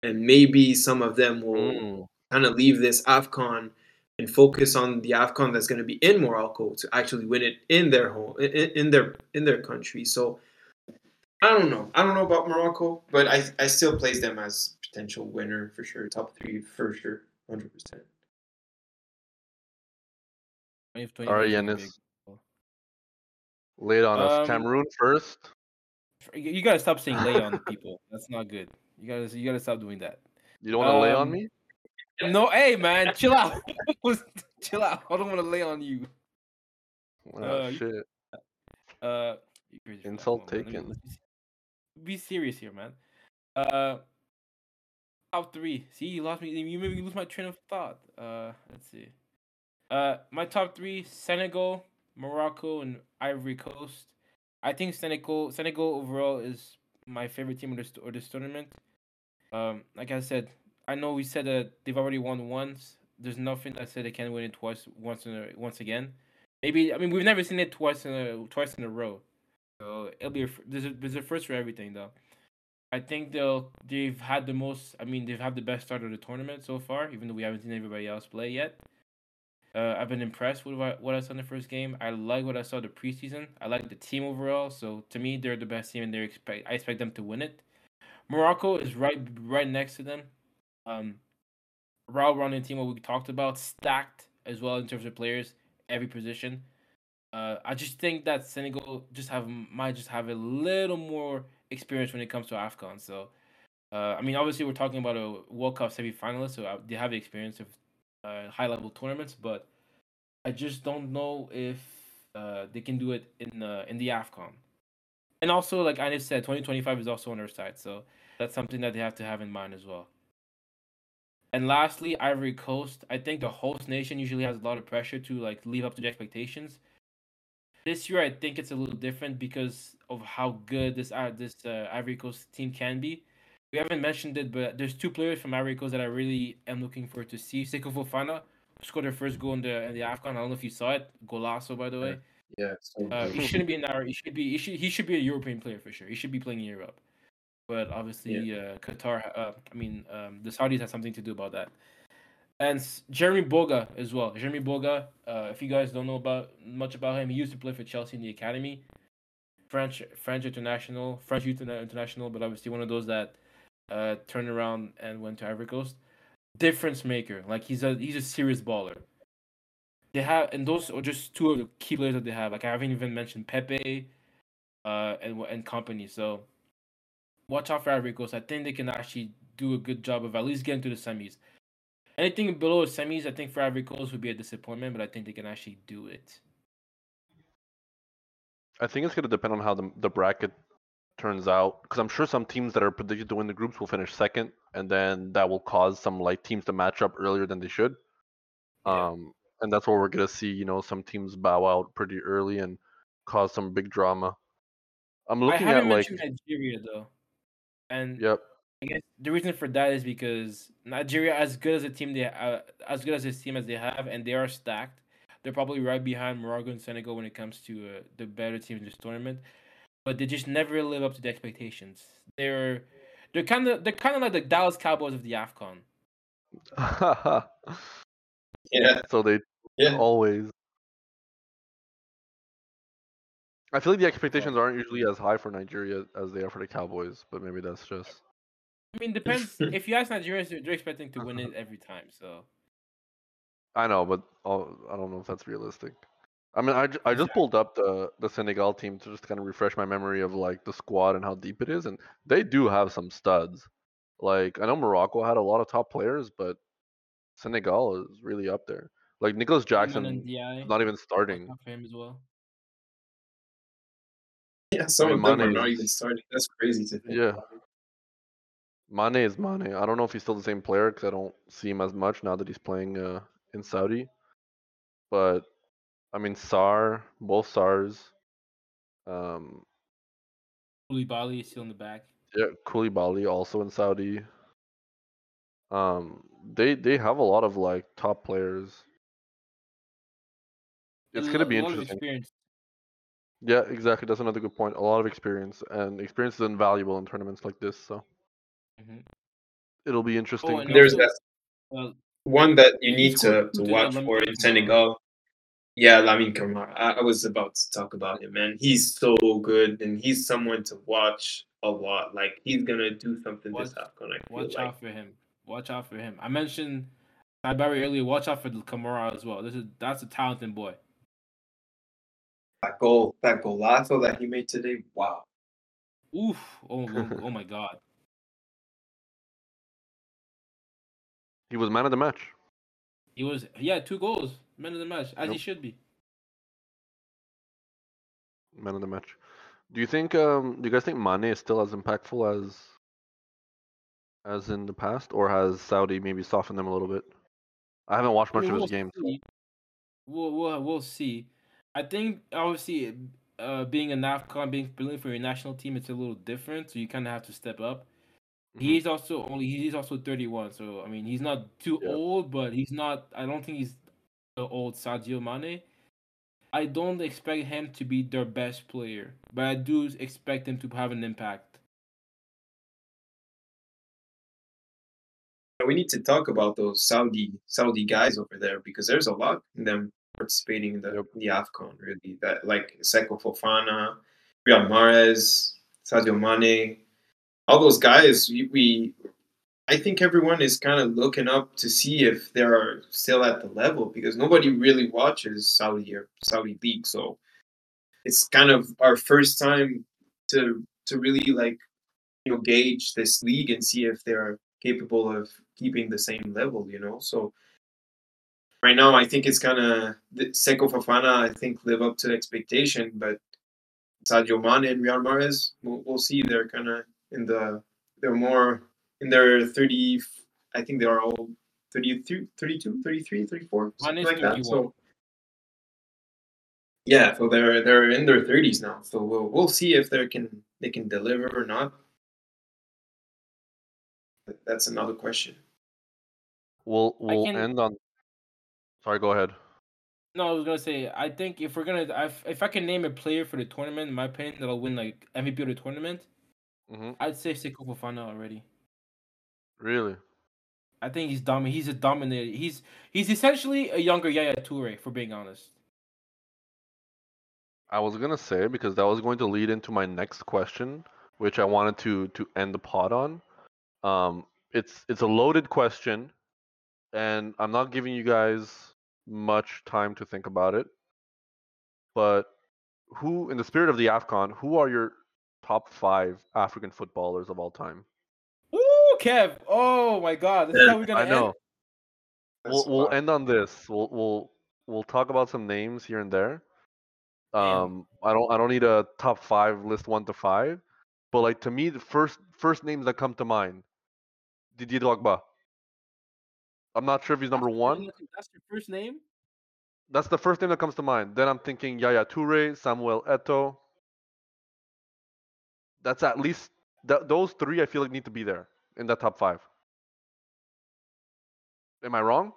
[SPEAKER 3] And maybe some of them will
[SPEAKER 1] mm.
[SPEAKER 3] kind of leave this AFCON and focus on the AFCON that's going to be in Morocco to actually win it in their home, in, in their in their country. So I don't know. I don't know about Morocco, but I, I still place them as potential winner for sure. Top three for sure, 100%.
[SPEAKER 2] 20
[SPEAKER 1] All right, Yanis. Lay it on us.
[SPEAKER 2] Um,
[SPEAKER 1] Cameroon first.
[SPEAKER 2] You gotta stop saying lay on people. That's not good. You gotta you gotta stop doing that.
[SPEAKER 1] You don't want to um, lay on
[SPEAKER 2] um,
[SPEAKER 1] me?
[SPEAKER 2] No, hey man, chill out. chill out. I don't want to lay on you.
[SPEAKER 1] Oh,
[SPEAKER 2] uh,
[SPEAKER 1] shit.
[SPEAKER 2] Uh, uh
[SPEAKER 1] Insult taken.
[SPEAKER 2] Be serious here, man. Uh, top three. See, you lost me. You made me lose my train of thought. Uh, let's see. Uh, my top three: Senegal, Morocco, and Ivory Coast. I think Senegal, Senegal overall is my favorite team of this or this tournament. Um, like I said, I know we said that they've already won once. There's nothing that said they can't win it twice, once in a, once again. Maybe I mean we've never seen it twice in a twice in a row, so it'll be a, there's a there's a first for everything though. I think they'll they've had the most. I mean they've had the best start of the tournament so far, even though we haven't seen everybody else play yet. Uh, I've been impressed with what, I saw in the first game. I like what I saw the preseason. I like the team overall. So to me, they're the best team, and they expect I expect them to win it. Morocco is right right next to them. Um, Raul running team, what we talked about, stacked as well in terms of players, every position. Uh, I just think that Senegal just have might just have a little more experience when it comes to Afcon. So, uh, I mean, obviously we're talking about a World Cup semi finalist, so uh, they have the experience of uh, high level tournaments. But I just don't know if uh, they can do it in uh, in the Afcon. And also, like I just said, twenty twenty five is also on their side, so that's something that they have to have in mind as well. And lastly, Ivory Coast. I think the host nation usually has a lot of pressure to like live up to the expectations. This year, I think it's a little different because of how good this uh, this uh, Ivory Coast team can be. We haven't mentioned it, but there's two players from Coast that I really am looking forward to see. Seko Fofana scored their first goal in the in the Afcon. I don't know if you saw it. Golasso, by the way.
[SPEAKER 3] Yeah. So
[SPEAKER 2] Uh, he shouldn't be in our. He should be. He should. He should be a European player for sure. He should be playing in Europe. But obviously, uh, Qatar. Uh, I mean, um, the Saudis have something to do about that. And Jeremy Boga as well. Jeremy Boga. Uh, if you guys don't know about much about him, he used to play for Chelsea in the academy. French French international, French youth international, but obviously one of those that uh, turned around and went to Ivory Coast. Difference maker. Like he's a he's a serious baller they have and those are just two of the key players that they have. Like I haven't even mentioned Pepe, uh, and and company. So watch out for Ivory Coast. I think they can actually do a good job of at least getting to the semis. Anything below the semis, I think for Ivory Coast would be a disappointment, but I think they can actually do it.
[SPEAKER 1] I think it's going to depend on how the, the bracket turns out. Because I'm sure some teams that are predicted to win the groups will finish second, and then that will cause some like teams to match up earlier than they should.
[SPEAKER 2] Yeah.
[SPEAKER 1] Um, and that's where we're going to see, you know, some teams bow out pretty early and cause some big drama. I'm
[SPEAKER 2] I
[SPEAKER 1] looking
[SPEAKER 2] haven't
[SPEAKER 1] at like,
[SPEAKER 2] Nigeria though, and
[SPEAKER 1] yep,
[SPEAKER 2] I guess the reason for that is because Nigeria, as good as a team they uh, as good as this team as they have, and they are stacked. They're probably right behind Morocco and Senegal when it comes to uh, the better teams in this tournament, but they just never live up to the expectations. They're they're kind of they're kind of like the Dallas Cowboys of the Afcon.
[SPEAKER 3] yeah.
[SPEAKER 1] so they
[SPEAKER 3] Yeah.
[SPEAKER 1] always. I feel like the expectations aren't usually as high for Nigeria as they are for the Cowboys, but maybe that's just.
[SPEAKER 2] I mean, depends. if you ask Nigerians, they're, they're expecting to win it every time. So
[SPEAKER 1] I know, but I'll, I don't know if that's realistic. I mean, I, ju- I just pulled up the the Senegal team to just kind of refresh my memory of like the squad and how deep it is, and they do have some studs. Like I know Morocco had a lot of top players, but Senegal is really up there. Like Nicolas Jackson,
[SPEAKER 2] and
[SPEAKER 1] is not even starting.
[SPEAKER 2] for him as well.
[SPEAKER 3] Yeah. Some of
[SPEAKER 1] mean,
[SPEAKER 3] them are not even starting. That's crazy to think.
[SPEAKER 1] Yeah. Mane is Mane. I don't know if he's still the same player because I don't see him as much now that he's playing uh, in Saudi. But I mean, Sarr, both Sarrs. Um,
[SPEAKER 2] Koulibaly is still in the back.
[SPEAKER 1] yeah, Koulibaly also in Saudi. Um, they they have a lot of like top players. It's
[SPEAKER 2] A
[SPEAKER 1] gonna
[SPEAKER 2] lo-
[SPEAKER 1] be
[SPEAKER 2] a lot of
[SPEAKER 1] interesting. Yeah, exactly. That's another good point. A lot of experience, and experience is invaluable in tournaments like this. So
[SPEAKER 2] mm-hmm.
[SPEAKER 1] it'll be interesting.
[SPEAKER 2] and
[SPEAKER 3] There's
[SPEAKER 2] also-
[SPEAKER 3] that
[SPEAKER 2] Uh,
[SPEAKER 3] one that you need to, to
[SPEAKER 2] to
[SPEAKER 3] watch for in
[SPEAKER 2] Camara.
[SPEAKER 3] Senegal. Yeah, Lamine Camara. I, I was about to talk about him, man. He's so good, and he's someone to watch a lot. Like he's gonna do something this
[SPEAKER 2] Watch-
[SPEAKER 3] AFCON. I
[SPEAKER 2] watch
[SPEAKER 3] like.
[SPEAKER 2] out for him. Watch out for him. I mentioned Saibari earlier. Watch out for the Kamara as well. This is that's a talented boy.
[SPEAKER 3] That goal, that golazo that he made today. Wow.
[SPEAKER 2] Oof! Oh, oh, oh my God!
[SPEAKER 1] He was man of the match.
[SPEAKER 2] He was he had two goals, man of the match, as he should be.
[SPEAKER 1] Man of the match. Do you think? Um, do you guys think Mane is still as impactful as as in the past, or has Saudi maybe softened them a little bit? I haven't watched
[SPEAKER 2] I
[SPEAKER 1] much
[SPEAKER 2] mean,
[SPEAKER 1] of
[SPEAKER 2] we'll
[SPEAKER 1] his games.
[SPEAKER 2] see. We'll, we'll we'll see. I think obviously, uh, being a NAFCON, being playing for your national team, it's a little different. So you kind of have to step up.
[SPEAKER 1] Mhm.
[SPEAKER 2] He's also only he's also 31, so I mean he's not too
[SPEAKER 1] Yeah.
[SPEAKER 2] old, but he's not. I don't think he's old Sadio Mane. I don't expect him to be their best player, but I do expect him to have an impact.
[SPEAKER 3] We need to talk about those Saudi Saudi guys over there because there's a lot of them participating in the
[SPEAKER 1] Yep.
[SPEAKER 3] the Afcon. Really, that like Seko Fofana, Riyad Mahrez, Sadio Mane, all those guys. We, we I think everyone is kind of looking up to see if they are still at the level because nobody really watches Saudi or Saudi league. So it's kind of our first time to to really like you know gauge this league and see if they're capable of keeping the same level. You know, so right now I think it's kind of Seko Fofana. I think live up to expectation, but Sadio Mane and Riyad Mahrez, we'll, we'll see. They're kind of in the they're more in their 30 i think they are all 32 32 33 34 something like that so yeah so they're they're in their 30s now so we'll we'll see if they can they can deliver or not that's another question
[SPEAKER 1] We'll we'll
[SPEAKER 2] can-
[SPEAKER 1] end on. Sorry, go ahead.
[SPEAKER 2] No, I was gonna say I think if we're gonna if, if I can name a player for the tournament, in my opinion, that'll win like MVP of the tournament,
[SPEAKER 1] hmm
[SPEAKER 2] I'd say Seko Fofana already.
[SPEAKER 1] Really?
[SPEAKER 2] I think he's dominant. He's a dominator. He's he's essentially a younger Yaya Toure, for being honest.
[SPEAKER 1] I was gonna say because that was going to lead into my next question, which I wanted to to end the pod on. Um, it's it's a loaded question, and I'm not giving you guys much time to think about it. But who, in the spirit of the Afcon, who are your top five African footballers of all time?
[SPEAKER 2] Ooh, Kev! Oh my God! This is how we're gonna
[SPEAKER 1] I know.
[SPEAKER 2] end.
[SPEAKER 1] We'll we'll end on this. We'll we'll we'll talk about some names here and there.
[SPEAKER 2] Damn.
[SPEAKER 1] Um, I don't I don't need a top five list one to five, but like to me the first first names that come to mind, Didier Drogba. I'm not sure if he's number one.
[SPEAKER 2] That's your first name.
[SPEAKER 1] That's the first name that comes to mind. Then I'm thinking Yaya Toure, Samuel Eto'o. That's at least th- those three. I feel like need to be there in the top five. Am I wrong?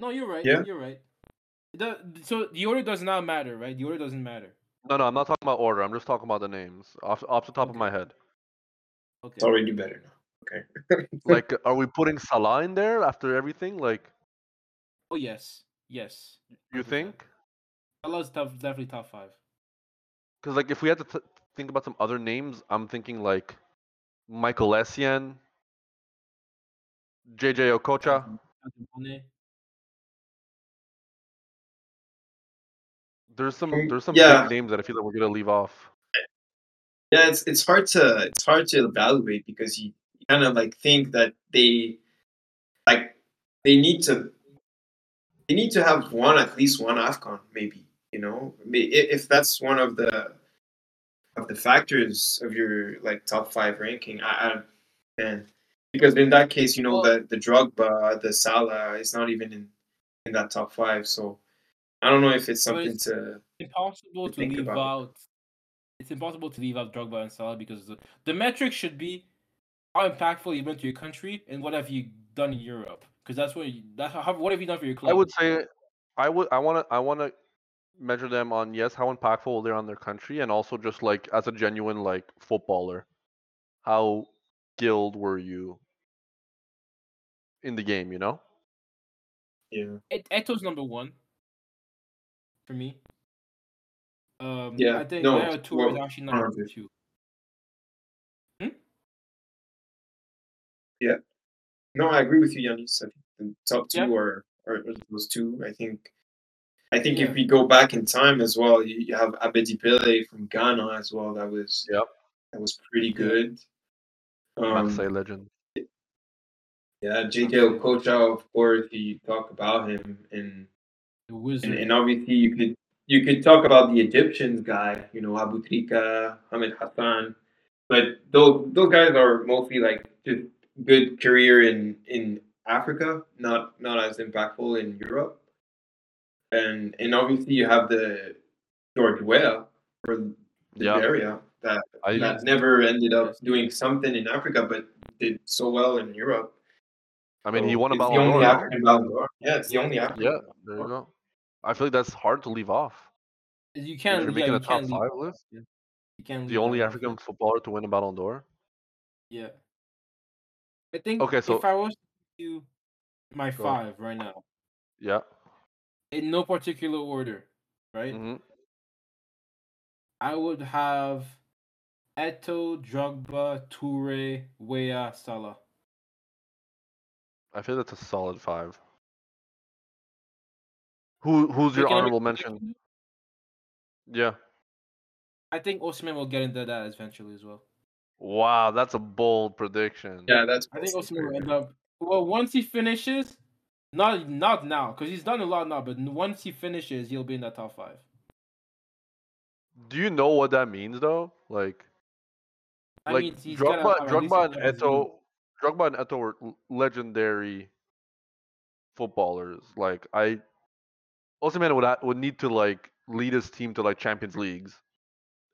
[SPEAKER 2] No, you're right.
[SPEAKER 3] Yeah.
[SPEAKER 2] You're right. The, so the order does not matter, right? The order doesn't matter.
[SPEAKER 1] No, no, I'm not talking about order. I'm just talking about the names off off the top of my head.
[SPEAKER 2] Okay.
[SPEAKER 3] it's already better now okay
[SPEAKER 1] Like, are we putting Salah in there after everything? Like,
[SPEAKER 2] Oh yes, yes.
[SPEAKER 1] you think?
[SPEAKER 2] Salah's tough, definitely top five.
[SPEAKER 1] Because like, if we had to t- think about some other names, I'm thinking like Michael Essien, JJ Okocha. There's some there's some
[SPEAKER 3] yeah.
[SPEAKER 1] big names that I feel like we're gonna leave off.
[SPEAKER 3] yeah it's it's hard to it's hard to evaluate because you kind of like think that they like they need to they need to have one at least one afcon maybe you know May- if that's one of the of the factors of your like top five ranking i, I man because in that case you know
[SPEAKER 2] Well-
[SPEAKER 3] the the Drogba the Salah is not even in in that top five so i don't know if it's
[SPEAKER 2] So
[SPEAKER 3] something
[SPEAKER 2] it's-
[SPEAKER 3] to
[SPEAKER 2] Impossible
[SPEAKER 3] to
[SPEAKER 2] to leave
[SPEAKER 3] about.
[SPEAKER 2] out. It's impossible to leave out Drogba and Salah because the, the metric should be how impactful you've been to your country, and what have you done in Europe? Because that's what you, that's how, what have you done for your club?
[SPEAKER 1] I would say I would I want to I want to measure them on yes how impactful they're on their country and also just like as a genuine like footballer, how skilled were you in the game? You know.
[SPEAKER 3] Yeah.
[SPEAKER 2] Et- Eto's number one for me. Um,
[SPEAKER 3] Yeah,
[SPEAKER 2] I think
[SPEAKER 3] no,
[SPEAKER 2] Yaya Toure is
[SPEAKER 3] well,
[SPEAKER 2] actually number
[SPEAKER 3] honestly.
[SPEAKER 2] two.
[SPEAKER 3] No, I agree with you, Yanis. I think the top two
[SPEAKER 2] Yeah.
[SPEAKER 3] are, are those two. I think. I think
[SPEAKER 2] Yeah.
[SPEAKER 3] if we go back in time as well, you, you have Abedi Pele from Ghana as well. That was
[SPEAKER 1] Yep.
[SPEAKER 3] that was pretty good. Um,
[SPEAKER 1] Marseille legend.
[SPEAKER 3] yeah, JJ Okocha, of course, you talk about him, and,
[SPEAKER 2] The
[SPEAKER 3] and and obviously you could you could talk about the Egyptians guy, you know, Aboutrika, Ahmed Hassan, but those those guys are mostly like just good career in in Africa, not not as impactful in Europe. And and obviously you have the George Weah for
[SPEAKER 1] Yeah.
[SPEAKER 3] area that
[SPEAKER 1] I
[SPEAKER 3] that never ended up doing something in Africa, but did so well in Europe.
[SPEAKER 1] I mean he won a
[SPEAKER 3] it's the
[SPEAKER 1] Ballon
[SPEAKER 3] only
[SPEAKER 1] d'Or.
[SPEAKER 3] African Ballon d'Or. Yeah, it's the only African.
[SPEAKER 1] Yeah, there you
[SPEAKER 3] d'Or.
[SPEAKER 1] go. I feel like that's hard to leave off.
[SPEAKER 2] You can't.
[SPEAKER 1] you're
[SPEAKER 2] Yeah,
[SPEAKER 1] making
[SPEAKER 2] you
[SPEAKER 1] a top
[SPEAKER 2] can't leave.
[SPEAKER 1] five list,
[SPEAKER 2] You can't
[SPEAKER 1] the
[SPEAKER 2] that
[SPEAKER 1] only
[SPEAKER 2] off
[SPEAKER 1] African footballer to win a Ballon d'Or.
[SPEAKER 2] Yeah. I think
[SPEAKER 1] Okay, so-
[SPEAKER 2] if I was to do my
[SPEAKER 1] Go.
[SPEAKER 2] five right now,
[SPEAKER 1] Yeah.
[SPEAKER 2] In no particular order, right?
[SPEAKER 1] hmm
[SPEAKER 2] I would have Eto'o, Drogba, Toure, Weah, Salah.
[SPEAKER 1] I feel that's a solid five. Who who's your
[SPEAKER 2] Wait, can
[SPEAKER 1] honorable mention? Yeah.
[SPEAKER 2] I think Osimhen will get into that eventually as well.
[SPEAKER 1] Wow, that's a bold prediction.
[SPEAKER 3] Yeah, that's.
[SPEAKER 2] I think Osimhen will end up. Well, once he finishes, not not now because he's done a lot now, but once he finishes, he'll be in that top five.
[SPEAKER 1] Do you know what that means though? Like,
[SPEAKER 2] That
[SPEAKER 1] like
[SPEAKER 2] means he's
[SPEAKER 1] Drogba,
[SPEAKER 2] have at least
[SPEAKER 1] Drogba and. Eto'o, Drogba and Eto'o were legendary footballers. Like I, Osimhen would ha- would need to like lead his team to like Champions Leagues,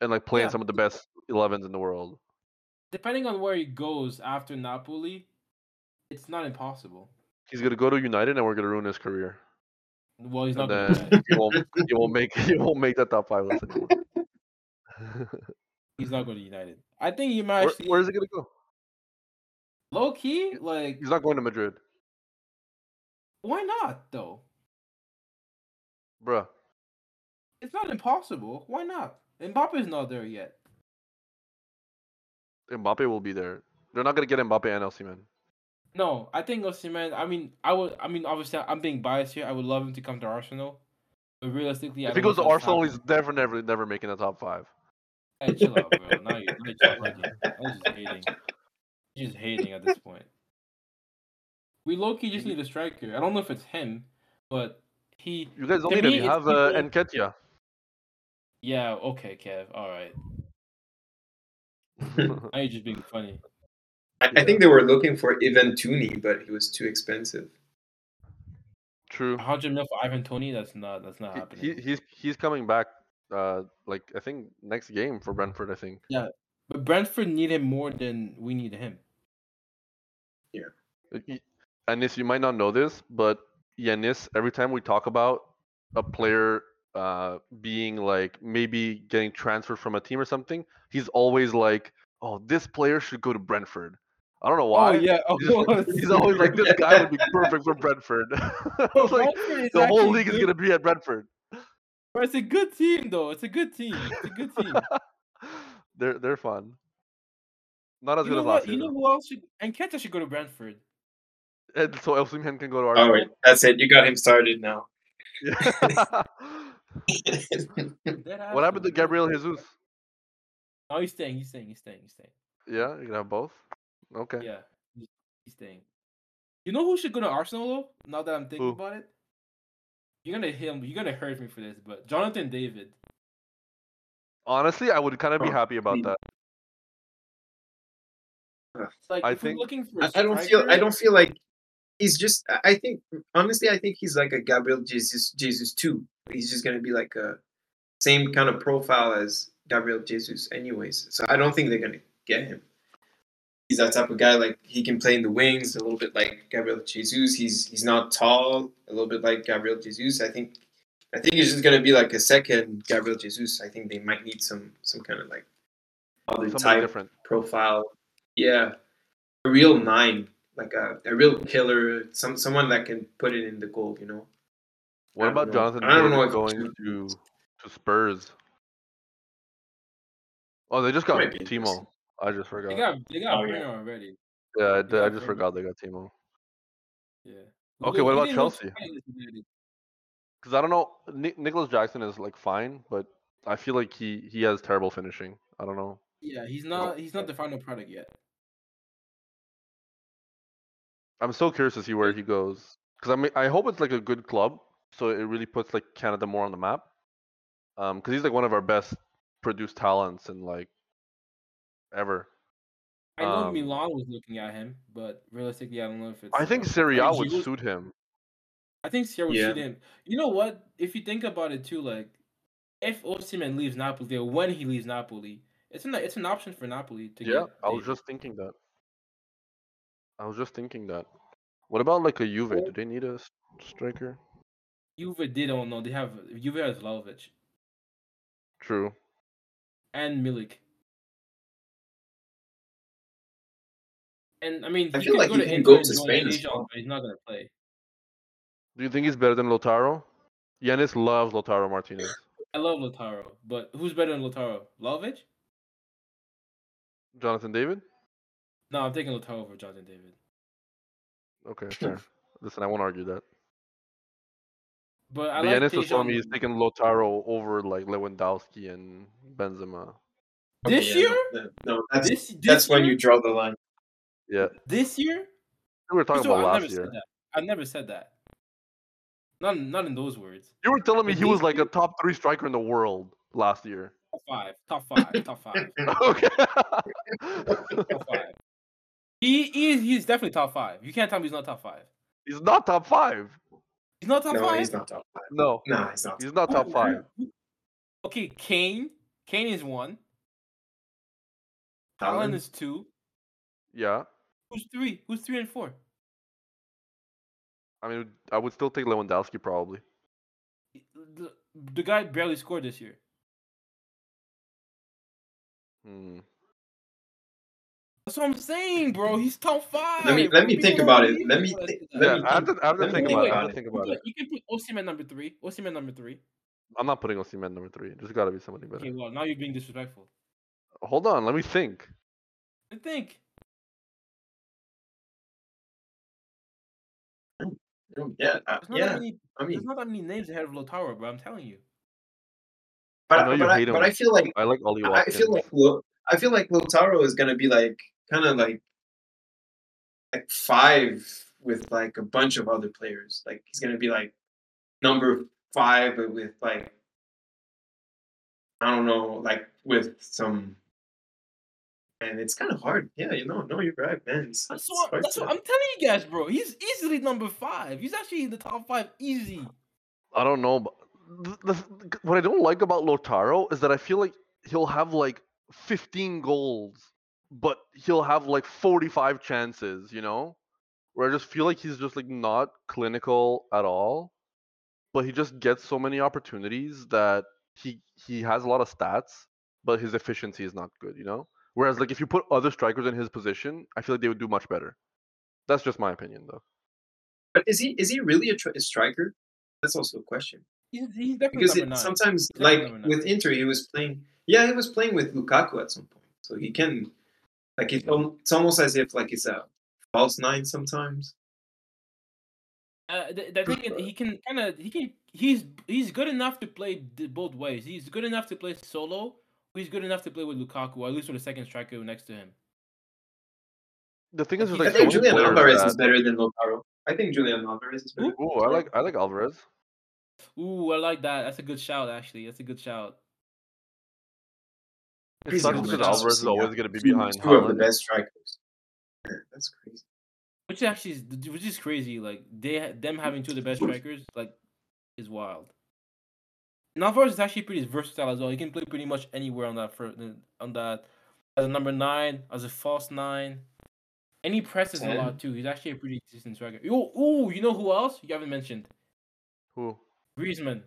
[SPEAKER 1] and like play in
[SPEAKER 2] Yeah.
[SPEAKER 1] some of the best 11s in the world.
[SPEAKER 2] Depending on where he goes after Napoli, it's not impossible.
[SPEAKER 1] He's gonna go to United, and we're gonna ruin his career.
[SPEAKER 2] Well, he's not
[SPEAKER 1] then
[SPEAKER 2] to.
[SPEAKER 1] he won't he won't make he won't make that top five list anymore.
[SPEAKER 2] He's not going to United. I think he might
[SPEAKER 1] Where,
[SPEAKER 2] actually.
[SPEAKER 1] where is he gonna go?
[SPEAKER 2] Low key, like
[SPEAKER 1] He's not going to Madrid,
[SPEAKER 2] why not though?
[SPEAKER 1] bruh.
[SPEAKER 2] It's not impossible. Why not? Mbappe's not there yet.
[SPEAKER 1] Mbappe will be there. They're not gonna get Mbappe and Osimhen.
[SPEAKER 2] No, I think Osimhen. I mean, I would. I mean, obviously, I'm being biased here. I would love him to come to Arsenal, but realistically, I
[SPEAKER 1] If he
[SPEAKER 2] don't
[SPEAKER 1] goes to
[SPEAKER 2] if that's
[SPEAKER 1] Arsenal, he's
[SPEAKER 2] happening.
[SPEAKER 1] never, never, never making the top five.
[SPEAKER 2] Hey, chill out, bro. Now you're, now you're just hating. Now you're just hating. You're just hating at this point. We low key just need a striker. I don't know if it's him, but he.
[SPEAKER 1] You guys don't
[SPEAKER 2] To
[SPEAKER 1] need him. You have uh,
[SPEAKER 2] people-
[SPEAKER 1] Nketiah.
[SPEAKER 2] Yeah. Okay, Kev. All right. Now you're just being funny.
[SPEAKER 3] I, I think they were looking for Ivan Toney, but he was too expensive.
[SPEAKER 1] True.
[SPEAKER 2] 100 mil for Ivan Toney. That's not. That's not
[SPEAKER 1] He,
[SPEAKER 2] happening.
[SPEAKER 1] he, he's he's coming back. Uh, like I think next game for Brentford. I think.
[SPEAKER 2] Yeah, but Brentford need him more than we need him.
[SPEAKER 1] Yeah. y- Yanis, you might not know this, but Yanis, every time we talk about a player uh, being like maybe getting transferred from a team or something, he's always like, "Oh, this player should go to Brentford." I don't know oh, why.
[SPEAKER 2] Oh yeah. Of
[SPEAKER 1] He's, just- he's always like, "This guy would be perfect for Brentford." Like
[SPEAKER 2] Brentford
[SPEAKER 1] the whole
[SPEAKER 2] actually
[SPEAKER 1] league is gonna be at Brentford.
[SPEAKER 2] But it's a good team, though. It's a good team. It's a good team.
[SPEAKER 1] they're they're fun. Not as
[SPEAKER 2] you
[SPEAKER 1] good
[SPEAKER 2] know
[SPEAKER 1] as
[SPEAKER 2] what?
[SPEAKER 1] last
[SPEAKER 2] You
[SPEAKER 1] year.
[SPEAKER 2] know who else should? Nketiah should go to Brentford.
[SPEAKER 1] And so Osimhen can go to
[SPEAKER 3] Oh,
[SPEAKER 1] Arsenal.
[SPEAKER 3] wait, that's it. You got him started now.
[SPEAKER 1] What happened to. Gabriel Jesus?
[SPEAKER 2] Oh, he's staying. He's staying. He's staying. He's staying.
[SPEAKER 1] Yeah, you can have both. Okay.
[SPEAKER 2] Yeah, he's, he's staying. You know who should go to Arsenal though? Now that I'm thinking
[SPEAKER 1] Who?
[SPEAKER 2] about it, you're gonna hit him. You're gonna hurt me for this, but Jonathan David.
[SPEAKER 1] Honestly, I would kind of be happy about
[SPEAKER 3] please.
[SPEAKER 1] that.
[SPEAKER 2] Like
[SPEAKER 1] I think-
[SPEAKER 2] looking for, a
[SPEAKER 3] I, I don't feel. I don't feel like he's just. I- I think honestly, I think he's like a Gabriel Jesus. Jesus too. He's just gonna be like a same kind of profile as Gabriel Jesus, anyways. So I don't think they're gonna get him. He's that type of guy. Like he can play in the wings a little bit like Gabriel Jesus. He's he's not tall, a little bit like Gabriel Jesus. I think I think he's just gonna be like a second Gabriel Jesus. I think they might need some some kind of like other
[SPEAKER 1] Something
[SPEAKER 3] type
[SPEAKER 1] different.
[SPEAKER 3] profile. Yeah, a real nine, like a, a real killer. Some someone that can put it in the goal. You know.
[SPEAKER 1] What about
[SPEAKER 3] know.
[SPEAKER 1] Jonathan
[SPEAKER 3] I don't know if-
[SPEAKER 1] going to to Spurs? Oh, they just got Timo. I just forgot.
[SPEAKER 2] They got they got
[SPEAKER 3] Oh, yeah.
[SPEAKER 2] already.
[SPEAKER 1] yeah, I, did- I just forgot they got Timo.
[SPEAKER 2] Yeah.
[SPEAKER 1] Okay, what about Chelsea?
[SPEAKER 2] fine this United?
[SPEAKER 1] Because I don't know, Ni- Nicolas Jackson is like fine, but I feel like he he has terrible finishing. I don't know.
[SPEAKER 2] Yeah, he's not he's not the final product yet.
[SPEAKER 1] I'm so curious to see where he goes. Because I mean, I hope it's like a good club, so it really puts like Canada more on the map. Um, because he's like one of our best produced talents in like ever.
[SPEAKER 2] I know
[SPEAKER 1] Um,
[SPEAKER 2] Milan was looking at him, but realistically, I don't know if it's.
[SPEAKER 1] I think Serie A would
[SPEAKER 2] Giroud-
[SPEAKER 1] suit him.
[SPEAKER 2] I think Serie would
[SPEAKER 3] Yeah.
[SPEAKER 2] suit him. You know what? If you think about it too, like if Osimhen leaves Napoli or when he leaves Napoli, it's an it's an option for Napoli to
[SPEAKER 1] Yeah,
[SPEAKER 2] get.
[SPEAKER 1] I was
[SPEAKER 2] David.
[SPEAKER 1] just thinking that. I was just thinking that. What about like a Juve? Do they need a striker?
[SPEAKER 2] Juve did don't know they have Juve has Vlahovic
[SPEAKER 1] True.
[SPEAKER 2] and Milik. And I mean,
[SPEAKER 3] I feel like
[SPEAKER 2] go
[SPEAKER 3] he
[SPEAKER 2] to
[SPEAKER 3] can go to
[SPEAKER 2] join
[SPEAKER 3] Spain as well.
[SPEAKER 2] but he's not gonna play.
[SPEAKER 1] Do you think he's better than Lautaro? Yanis loves Lautaro Martinez.
[SPEAKER 2] I love Lautaro, but who's better than Lautaro? Vlahovic?
[SPEAKER 1] Jonathan David?
[SPEAKER 2] No, I'm taking Lautaro over Jonathan David.
[SPEAKER 1] Okay, fair. Listen, I won't argue that.
[SPEAKER 2] But I
[SPEAKER 1] But
[SPEAKER 2] like
[SPEAKER 1] Yanis was telling me he's taking Lautaro over like Lewandowski and Benzema.
[SPEAKER 2] This
[SPEAKER 3] Okay,
[SPEAKER 2] year?
[SPEAKER 3] no, no, that's
[SPEAKER 2] this, this
[SPEAKER 3] that's when you draw the line.
[SPEAKER 1] Yeah,
[SPEAKER 2] This year?
[SPEAKER 1] we were talking
[SPEAKER 2] First
[SPEAKER 1] about
[SPEAKER 2] I
[SPEAKER 1] last
[SPEAKER 2] never
[SPEAKER 1] year.
[SPEAKER 2] said that. I never said that. Not not in those words.
[SPEAKER 1] You were telling me
[SPEAKER 2] But
[SPEAKER 1] he was
[SPEAKER 2] this
[SPEAKER 1] like a top three striker in the world last year.
[SPEAKER 2] Top five. Top five. top five.
[SPEAKER 1] Okay.
[SPEAKER 2] Top five. He, he is he's definitely top five. You can't tell me he's not top five.
[SPEAKER 1] he's not top five.
[SPEAKER 2] He's not top
[SPEAKER 3] no,
[SPEAKER 2] five.
[SPEAKER 3] he's not top five.
[SPEAKER 1] No,
[SPEAKER 3] No, he's not.
[SPEAKER 1] he's not top five.
[SPEAKER 2] Okay, Kane. Kane is one. Haaland
[SPEAKER 3] Haaland.
[SPEAKER 2] is two.
[SPEAKER 1] Yeah,
[SPEAKER 2] Who's three? Who's three and four?
[SPEAKER 1] I mean, I would still take Lewandowski probably.
[SPEAKER 2] The, the guy barely scored this year.
[SPEAKER 1] Hmm.
[SPEAKER 2] That's what I'm saying, bro. He's top five.
[SPEAKER 3] Let me let me
[SPEAKER 2] People
[SPEAKER 3] think about it. Let
[SPEAKER 2] me
[SPEAKER 3] me
[SPEAKER 2] when I
[SPEAKER 3] thi-
[SPEAKER 2] say that.
[SPEAKER 3] let
[SPEAKER 1] Yeah,
[SPEAKER 3] me
[SPEAKER 1] I have to,
[SPEAKER 3] think-
[SPEAKER 1] I have to
[SPEAKER 3] let me
[SPEAKER 1] think
[SPEAKER 3] think
[SPEAKER 1] about it. I have to think
[SPEAKER 2] You
[SPEAKER 1] about
[SPEAKER 2] can,
[SPEAKER 1] it.
[SPEAKER 2] you can put Osimhen number three. Osimhen number three.
[SPEAKER 1] I'm not putting Osimhen number three. There's got to be somebody better.
[SPEAKER 2] Okay, well now you're being disrespectful.
[SPEAKER 1] Hold on, let me think.
[SPEAKER 2] I think.
[SPEAKER 3] Yeah, uh,
[SPEAKER 2] There's
[SPEAKER 3] yeah.
[SPEAKER 2] that many.
[SPEAKER 3] I
[SPEAKER 2] There's not that many names ahead of Lautaro, bro. I'm telling you.
[SPEAKER 3] but,
[SPEAKER 1] I know you
[SPEAKER 3] but, I,
[SPEAKER 1] him.
[SPEAKER 3] but I feel like
[SPEAKER 1] I like Ollie
[SPEAKER 3] I feel like I feel like Lautaro is gonna be like kind of like like five with like a bunch of other players. Like he's gonna be like number five, but with like I don't know, like with some. And it's kind of hard. Yeah, you know, no, you're right, man. It's,
[SPEAKER 2] That's
[SPEAKER 3] it's
[SPEAKER 2] what. That's what I'm telling you guys, bro. He's easily number five. He's actually in the top five, easy.
[SPEAKER 1] I don't know. But the, the, what I don't like about Lautaro is that I feel like he'll have like 15 goals, but he'll have like 45 chances. You know, where I just feel like he's just like not clinical at all, but he just gets so many opportunities that he he has a lot of stats, but his efficiency is not good. You know. Whereas like if you put other strikers in his position, I feel like they would do much better. That's just my opinion, though.
[SPEAKER 3] But is he is he really a, tr- a striker? That's also a question.
[SPEAKER 2] He's, he's definitely
[SPEAKER 3] because it, sometimes
[SPEAKER 2] He's definitely
[SPEAKER 3] like with Inter he was playing yeah he was playing with Lukaku at some point so he can like it's, al- it's almost as if like it's a false nine sometimes
[SPEAKER 2] Uh, the, the thing is, he can kind of he can he's he's good enough to play d- both ways. He's good enough to play solo. But he's good enough to play with Lukaku, or at least with a second striker next to him.
[SPEAKER 1] The thing is,
[SPEAKER 2] Like,
[SPEAKER 1] there's
[SPEAKER 2] he's
[SPEAKER 1] like
[SPEAKER 3] I think Julian Alvarez
[SPEAKER 1] that-
[SPEAKER 3] is better than Lautaro I think Julian Alvarez is better
[SPEAKER 2] Who?
[SPEAKER 1] Ooh, I like I like Alvarez.
[SPEAKER 2] Ooh, I like that. That's a good shout, actually. That's a good shout.
[SPEAKER 1] It
[SPEAKER 3] Crazy
[SPEAKER 1] sucks because
[SPEAKER 3] much
[SPEAKER 1] Alvarez is always going to be behind
[SPEAKER 3] two of the best strikers Yeah, that's crazy
[SPEAKER 2] Which actually is which is crazy. Like they them having two of the best strikers, like, is wild. And Alvarez is actually pretty versatile as well. He can play pretty much anywhere on that fir- on that as a number nine, as a false nine. And he presses a lot too. He's actually a pretty decent striker. Oh, oh, you know who else? You have a pretty decent striker. You know who else? You haven't mentioned
[SPEAKER 1] Who?
[SPEAKER 2] Griezmann.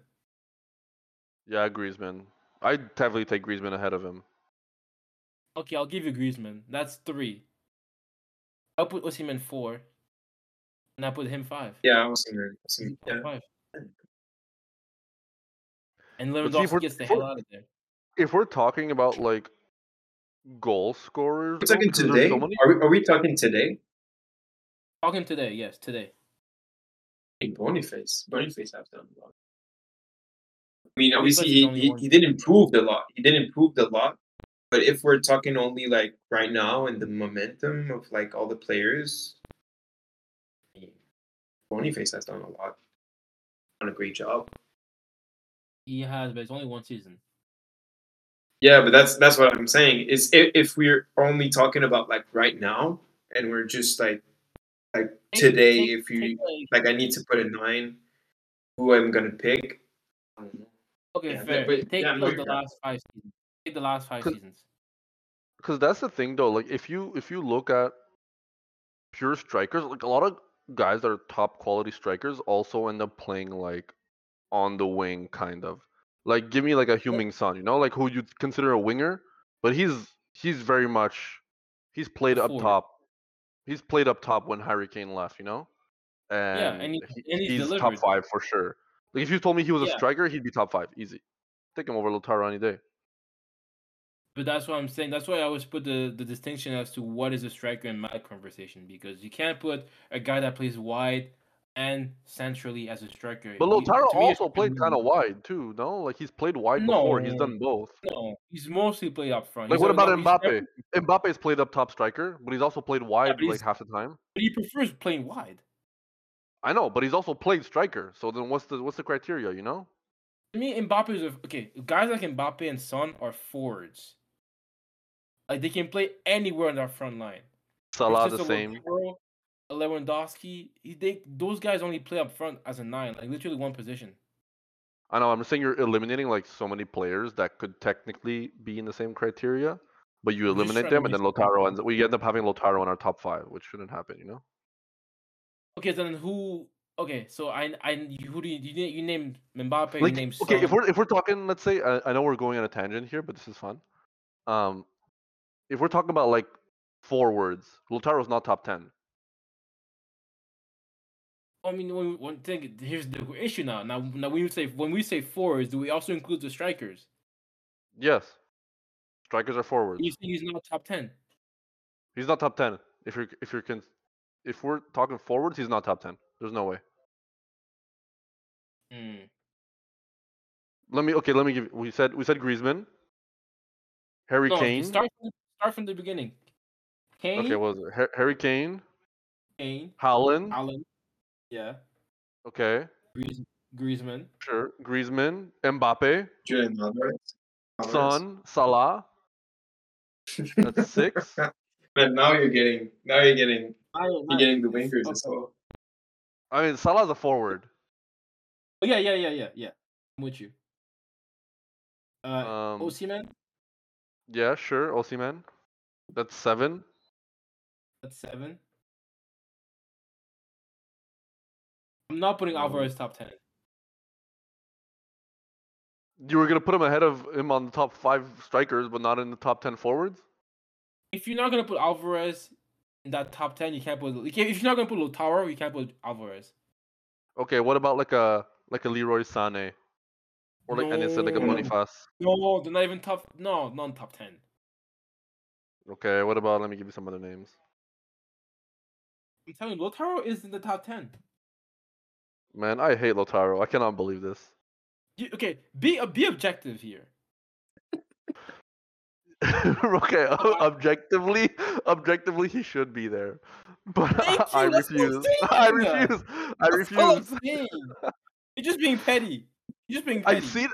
[SPEAKER 1] Yeah, Griezmann. I'd definitely take Griezmann ahead of him.
[SPEAKER 2] Okay, I'll give you Griezmann. That's three. I'll put Osimhen four, and I put him five.
[SPEAKER 3] Yeah, I was thinking. I was yeah.
[SPEAKER 2] five. And
[SPEAKER 1] But see, if
[SPEAKER 2] Lewandowski
[SPEAKER 1] we're-
[SPEAKER 2] gets the hell out of there.
[SPEAKER 1] If we're talking about like goal scorers,
[SPEAKER 3] We're
[SPEAKER 1] though,
[SPEAKER 3] talking
[SPEAKER 1] 'cause there's
[SPEAKER 3] today.
[SPEAKER 1] so many-
[SPEAKER 3] Are we, are we talking today?
[SPEAKER 2] Talking today, yes, today.
[SPEAKER 3] Hey, Boniface. Boniface has done a lot. I mean, obviously, he,
[SPEAKER 2] only
[SPEAKER 3] he,
[SPEAKER 2] one.
[SPEAKER 3] he did improve a lot. He did improve a lot. But if we're talking only like right now and the momentum of like all the players, I Boniface has done a lot. Done a great job.
[SPEAKER 2] He has, but it's only one season.
[SPEAKER 3] Yeah, but that's that's what I'm saying. Is if, if we're only talking about like right now and we're just like like
[SPEAKER 2] Take-
[SPEAKER 3] today,
[SPEAKER 2] take-
[SPEAKER 3] if you
[SPEAKER 2] like-
[SPEAKER 3] like, I need to put a nine, who I'm gonna pick. I don't know.
[SPEAKER 2] Okay,
[SPEAKER 3] Yeah,
[SPEAKER 2] fair.
[SPEAKER 3] but-
[SPEAKER 2] Take
[SPEAKER 3] yeah,
[SPEAKER 2] like the
[SPEAKER 3] right.
[SPEAKER 2] last five seasons. Take the last five
[SPEAKER 1] Cause-
[SPEAKER 2] seasons.
[SPEAKER 1] because that's the thing though like if you if you look at pure strikers like a lot of guys that are top quality strikers also end up playing like on the wing kind of. Like give me like a Heung-min Son you know like who you'd consider a winger but he's he's very much he's played up top he's played up top when Harry Kane left you know? And,
[SPEAKER 2] and he- and he's
[SPEAKER 1] he's top five for sure. Like if you told me he was a striker he'd be top five easy. Take him over Lautaro any day.
[SPEAKER 2] But that's what I'm saying. That's why I always put the, the distinction as to what is a striker in my conversation because you can't put a guy that plays wide and centrally as a striker.
[SPEAKER 1] But
[SPEAKER 2] He-
[SPEAKER 1] Lautaro
[SPEAKER 2] to me, a
[SPEAKER 1] also played kind of wide too, no? Like he's played wide before. He's done both.
[SPEAKER 2] No, he's mostly played up front.
[SPEAKER 1] Like
[SPEAKER 2] He's
[SPEAKER 1] what about
[SPEAKER 2] he's
[SPEAKER 1] Mbappe?
[SPEAKER 2] never-
[SPEAKER 1] Mbappe's played up top striker, but he's also played wide
[SPEAKER 2] he's-
[SPEAKER 1] like half the time.
[SPEAKER 2] But he prefers playing wide.
[SPEAKER 1] I know, but he's also played striker. So then what's the what's the criteria, you know?
[SPEAKER 2] To me, Mbappe is a, okay. Guys like Mbappe and Son are forwards. Like they can play anywhere on that front line.
[SPEAKER 1] Salah the same.
[SPEAKER 2] Lewandowski, he- they those guys only play up front as a nine, like literally one position.
[SPEAKER 1] I know, I'm saying you're eliminating like so many players that could technically be in the same criteria, but you eliminate them and then Lautaro ends we end up having Lautaro in our top five, which shouldn't happen, you know?
[SPEAKER 2] Okay, then who? Okay, so I I you- who do you you, you name Mbappe? you
[SPEAKER 1] like
[SPEAKER 2] name
[SPEAKER 1] okay if we're if we're talking let's say I, I know we're going on a tangent here but this is fun um if we're talking about like forwards Lautaro's not top 10
[SPEAKER 2] I mean, when, one thing here's the issue now. Now, now when we say when we say forwards, do we also include the strikers?
[SPEAKER 1] yes strikers are forwards
[SPEAKER 2] You he's not top ten.
[SPEAKER 1] he's not top 10 if you're if you're con- if we're talking forwards he's not top 10 there's no way
[SPEAKER 2] Hmm.
[SPEAKER 1] let me okay let me give we said we said Griezmann Harry
[SPEAKER 2] No,
[SPEAKER 1] Kane
[SPEAKER 2] start from, start from the beginning. Kane,
[SPEAKER 1] okay what was it Harry Kane
[SPEAKER 2] Kane,
[SPEAKER 1] Haaland.
[SPEAKER 2] Allen, yeah,
[SPEAKER 1] okay
[SPEAKER 2] Griez, Griezmann,
[SPEAKER 1] sure Griezmann Mbappe
[SPEAKER 3] Julian Alvarez. Alvarez.
[SPEAKER 1] Son Salah that's six
[SPEAKER 3] But now you're getting now you're getting
[SPEAKER 2] I,
[SPEAKER 3] you're getting the wingers as well.
[SPEAKER 1] I mean Salah's a forward
[SPEAKER 2] Oh yeah, yeah, yeah, yeah, yeah. I'm with you. Uh,
[SPEAKER 1] um
[SPEAKER 2] Osimhen,
[SPEAKER 1] Yeah, sure. Osimhen. That's seven.
[SPEAKER 2] that's seven. I'm not putting
[SPEAKER 1] Um,
[SPEAKER 2] Alvarez top ten.
[SPEAKER 1] You were gonna put him ahead of him on the top five strikers, but not in the top ten forwards.
[SPEAKER 2] If you're not gonna put Alvarez in that top ten, you can't put. You can't, if you're not gonna put Lautaro, you can't put Alvarez.
[SPEAKER 1] Okay, what about like a like a Leroy Sané, or like and instead like a
[SPEAKER 2] No.
[SPEAKER 1] Boniface?
[SPEAKER 2] No, they're not even top. No, not top ten.
[SPEAKER 1] Okay, what about? Let me give you some other names.
[SPEAKER 2] I'm telling you, Lautaro is in the top ten.
[SPEAKER 1] Man, I hate Lautaro. I cannot believe this.
[SPEAKER 2] You, okay, be uh, be objective here.
[SPEAKER 1] okay, objectively, objectively, he should be there, but I
[SPEAKER 2] I'm
[SPEAKER 1] refuse. I refuse. I
[SPEAKER 2] That's all I'm
[SPEAKER 1] refuse.
[SPEAKER 2] You're just being petty. You're just being petty.
[SPEAKER 1] I've seen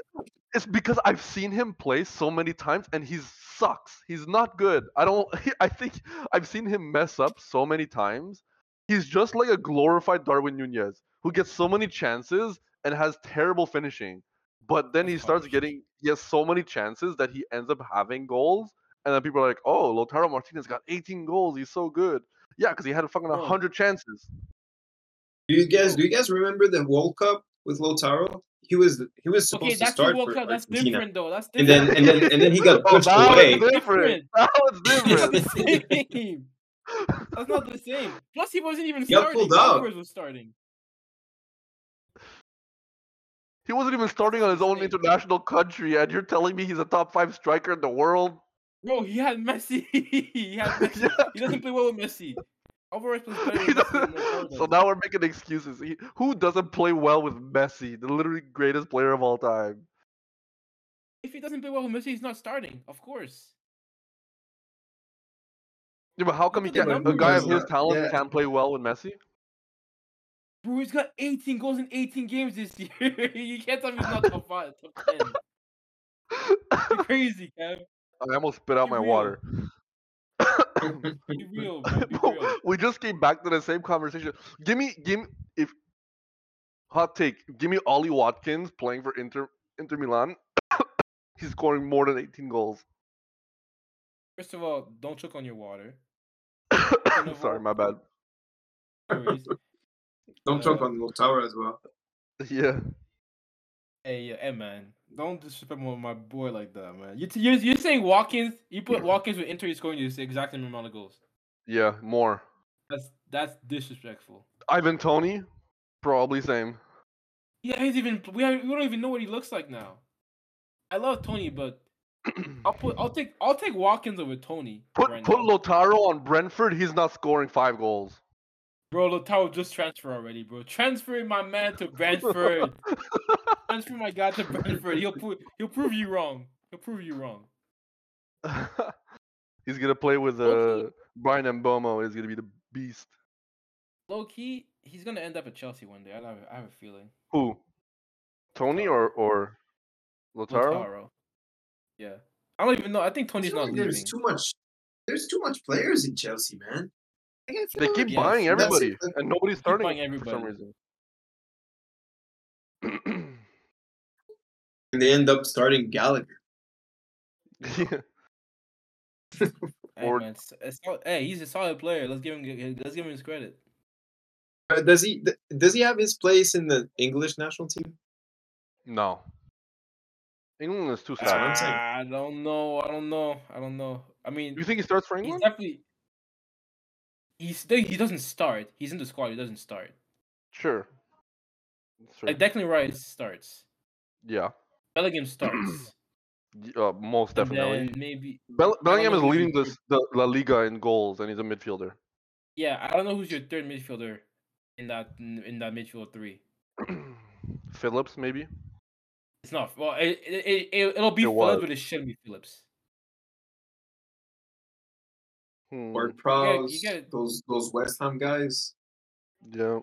[SPEAKER 1] it's because I've seen him play so many times and he sucks. He's not good. I don't I think I've seen him mess up so many times. He's just like a glorified Darwin Nunez who gets so many chances and has terrible finishing. But then he starts getting he has so many chances that he ends up having goals and then people are like, "Oh, Lautaro Martinez got 18 goals. He's so good." Yeah, because he had fucking
[SPEAKER 2] Bro.
[SPEAKER 1] hundred chances.
[SPEAKER 3] Do you guys do you guys remember the World Cup with Lautaro? He was he was supposed
[SPEAKER 2] Okay,
[SPEAKER 3] to
[SPEAKER 2] that's
[SPEAKER 3] start
[SPEAKER 2] your World
[SPEAKER 3] for
[SPEAKER 2] Cup. That's
[SPEAKER 3] Argentina.
[SPEAKER 2] different though. That's different.
[SPEAKER 3] And then and then and then he got
[SPEAKER 1] Oh,
[SPEAKER 3] pushed
[SPEAKER 1] that
[SPEAKER 3] away.
[SPEAKER 1] was different. That was
[SPEAKER 2] That's not
[SPEAKER 1] different.
[SPEAKER 2] the same. That's not the same. Plus, he wasn't even
[SPEAKER 3] He got
[SPEAKER 2] starting.
[SPEAKER 3] pulled out.
[SPEAKER 2] Was starting.
[SPEAKER 1] He wasn't even starting on his own international country, and you're telling me he's a top five striker in the world?
[SPEAKER 2] Bro, he had Messi. he had Messi.
[SPEAKER 1] Yeah.
[SPEAKER 2] He doesn't play well with Messi. Alvarez plays better
[SPEAKER 1] He
[SPEAKER 2] with Messi than
[SPEAKER 1] doesn't-
[SPEAKER 2] Lautaro
[SPEAKER 1] so now we're making excuses. He, who doesn't play well with Messi, the literally greatest player of all time?
[SPEAKER 2] If he doesn't play well with Messi, he's not starting. Of course.
[SPEAKER 1] Yeah, but how come he
[SPEAKER 2] Look
[SPEAKER 1] can't,
[SPEAKER 2] the
[SPEAKER 1] a guy of his talent
[SPEAKER 3] yeah.
[SPEAKER 1] can't play well with Messi?
[SPEAKER 2] Bro, he's got 18 goals in 18 games this year. you can't tell me he's not top five, top 10. You're crazy, Kev.
[SPEAKER 1] I almost spit out
[SPEAKER 2] Be
[SPEAKER 1] my
[SPEAKER 2] real.
[SPEAKER 1] water.
[SPEAKER 2] Be real, bro.
[SPEAKER 1] We just came back to the same conversation. Give me, give me, if hot take, give me Ollie Watkins playing for Inter Inter Milan. He's scoring more than 18 goals.
[SPEAKER 2] First of all, don't choke on your water.
[SPEAKER 1] Sorry, my bad.
[SPEAKER 2] No worries.
[SPEAKER 3] Don't choke
[SPEAKER 2] Uh,
[SPEAKER 3] on Lautaro as well.
[SPEAKER 1] Yeah.
[SPEAKER 2] Hey, yeah, hey, man, don't disrespect my, my boy like that, man. You you're, you're saying Watkins? You put Watkins with Inter, he's scoring you the exact same amount of goals.
[SPEAKER 1] Yeah, more.
[SPEAKER 2] That's that's disrespectful.
[SPEAKER 1] Ivan Toney, probably same.
[SPEAKER 2] Yeah, he's even we have, we don't even know what he looks like now. I love Toney, but I'll put I'll take I'll take Watkins over Toney.
[SPEAKER 1] Put
[SPEAKER 2] right
[SPEAKER 1] put
[SPEAKER 2] now.
[SPEAKER 1] Lautaro on Brentford. He's not scoring five goals.
[SPEAKER 2] Bro, Lautaro just transfer already, bro. Transferring my man to Brentford. Transfer my guy to Brentford. He'll prove he'll prove you wrong. He'll prove you wrong.
[SPEAKER 1] He's gonna play with uh,
[SPEAKER 2] Okay.
[SPEAKER 1] Bryan Mbeumo. He's gonna be the beast.
[SPEAKER 2] Low key, he's gonna end up at Chelsea one day. I have, I have a feeling.
[SPEAKER 1] Who?
[SPEAKER 2] Toney
[SPEAKER 1] or or Lotaro?
[SPEAKER 2] Lautaro. Yeah. I don't even know. I think
[SPEAKER 3] Toney's
[SPEAKER 2] not
[SPEAKER 3] like
[SPEAKER 2] leaving.
[SPEAKER 3] there's too much. There's too much players in Chelsea, man. Like, I
[SPEAKER 1] They keep
[SPEAKER 2] Yes,
[SPEAKER 1] buying everybody,
[SPEAKER 3] like-
[SPEAKER 1] and nobody's starting
[SPEAKER 2] buying
[SPEAKER 1] for some reason.
[SPEAKER 3] and they end up starting Gallagher.
[SPEAKER 1] Yeah.
[SPEAKER 2] Hey,
[SPEAKER 1] Or-
[SPEAKER 2] man, s- a sol- hey, he's a solid player. Let's give him let's give him his credit.
[SPEAKER 3] Uh, Does he th- does he have his place in the English national team?
[SPEAKER 1] no. England is too
[SPEAKER 3] That's what I'm
[SPEAKER 1] stacked.
[SPEAKER 3] saying.
[SPEAKER 2] I don't know. I don't know. I don't know. I mean,
[SPEAKER 1] You think he starts for
[SPEAKER 2] he's
[SPEAKER 1] England?
[SPEAKER 2] definitely he's he doesn't start. He's in the squad. He doesn't start.
[SPEAKER 1] Sure. Sure.
[SPEAKER 2] Like Declan Rice starts.
[SPEAKER 1] yeah.
[SPEAKER 2] Bellingham starts.
[SPEAKER 1] Uh, most definitely.
[SPEAKER 2] maybe
[SPEAKER 1] Bell- Bellingham is leading the, the La Liga in goals, and he's a midfielder.
[SPEAKER 2] yeah. I don't know who's your third midfielder in that in that midfield three.
[SPEAKER 1] Phillips, maybe.
[SPEAKER 2] It's not. Well, it, it, it, it'll be
[SPEAKER 1] It
[SPEAKER 2] Phillips,
[SPEAKER 1] was.
[SPEAKER 2] but it shouldn't be Phillips.
[SPEAKER 1] Hmm,
[SPEAKER 3] Ward
[SPEAKER 2] gotta-
[SPEAKER 3] Prowse,
[SPEAKER 2] you gotta-
[SPEAKER 3] those those West Ham guys.
[SPEAKER 1] Yeah.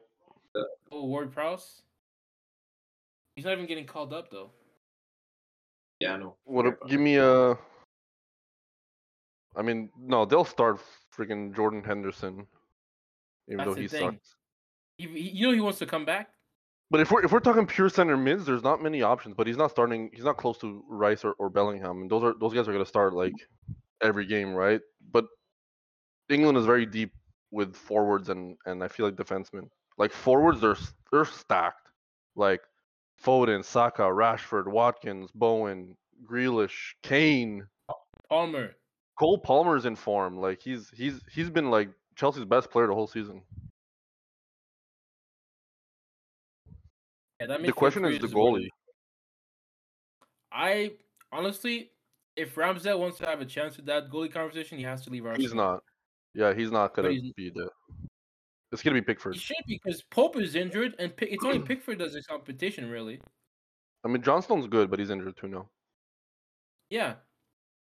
[SPEAKER 2] Oh, Ward Prowse. He's not even getting called up though.
[SPEAKER 3] Yeah, I know.
[SPEAKER 1] What? A- give me a. I mean, no, they'll start freaking Jordan Henderson, even
[SPEAKER 2] That's
[SPEAKER 1] though he
[SPEAKER 2] thing.
[SPEAKER 1] sucks.
[SPEAKER 2] He, he- you know he wants to come back.
[SPEAKER 1] But if we're if we're talking pure center mids, there's not many options. But he's not starting. He's not close to Rice or, or Bellingham, and those are those guys are gonna start like every game, right? But England is very deep with forwards and and I feel like defensemen. Like forwards, they're they're stacked. Like Foden, Saka, Rashford, Watkins, Bowen, Grealish, Kane,
[SPEAKER 2] Palmer.
[SPEAKER 1] Cole Palmer's in form. Like he's he's he's been like Chelsea's best player the whole season.
[SPEAKER 2] Yeah,
[SPEAKER 1] The question is the goalie.
[SPEAKER 2] I honestly, if Ramsdale wants to have a chance with that goalie conversation, he has to leave Arsenal.
[SPEAKER 1] He's not. Yeah, he's not gonna
[SPEAKER 2] he's-
[SPEAKER 1] be the. It's gonna be Pickford.
[SPEAKER 2] He
[SPEAKER 1] Pickford.
[SPEAKER 2] should because Pope is injured, and Pick, it's only Pickford does this competition, really.
[SPEAKER 1] I mean, Johnstone's good, but he's injured too now.
[SPEAKER 2] Yeah,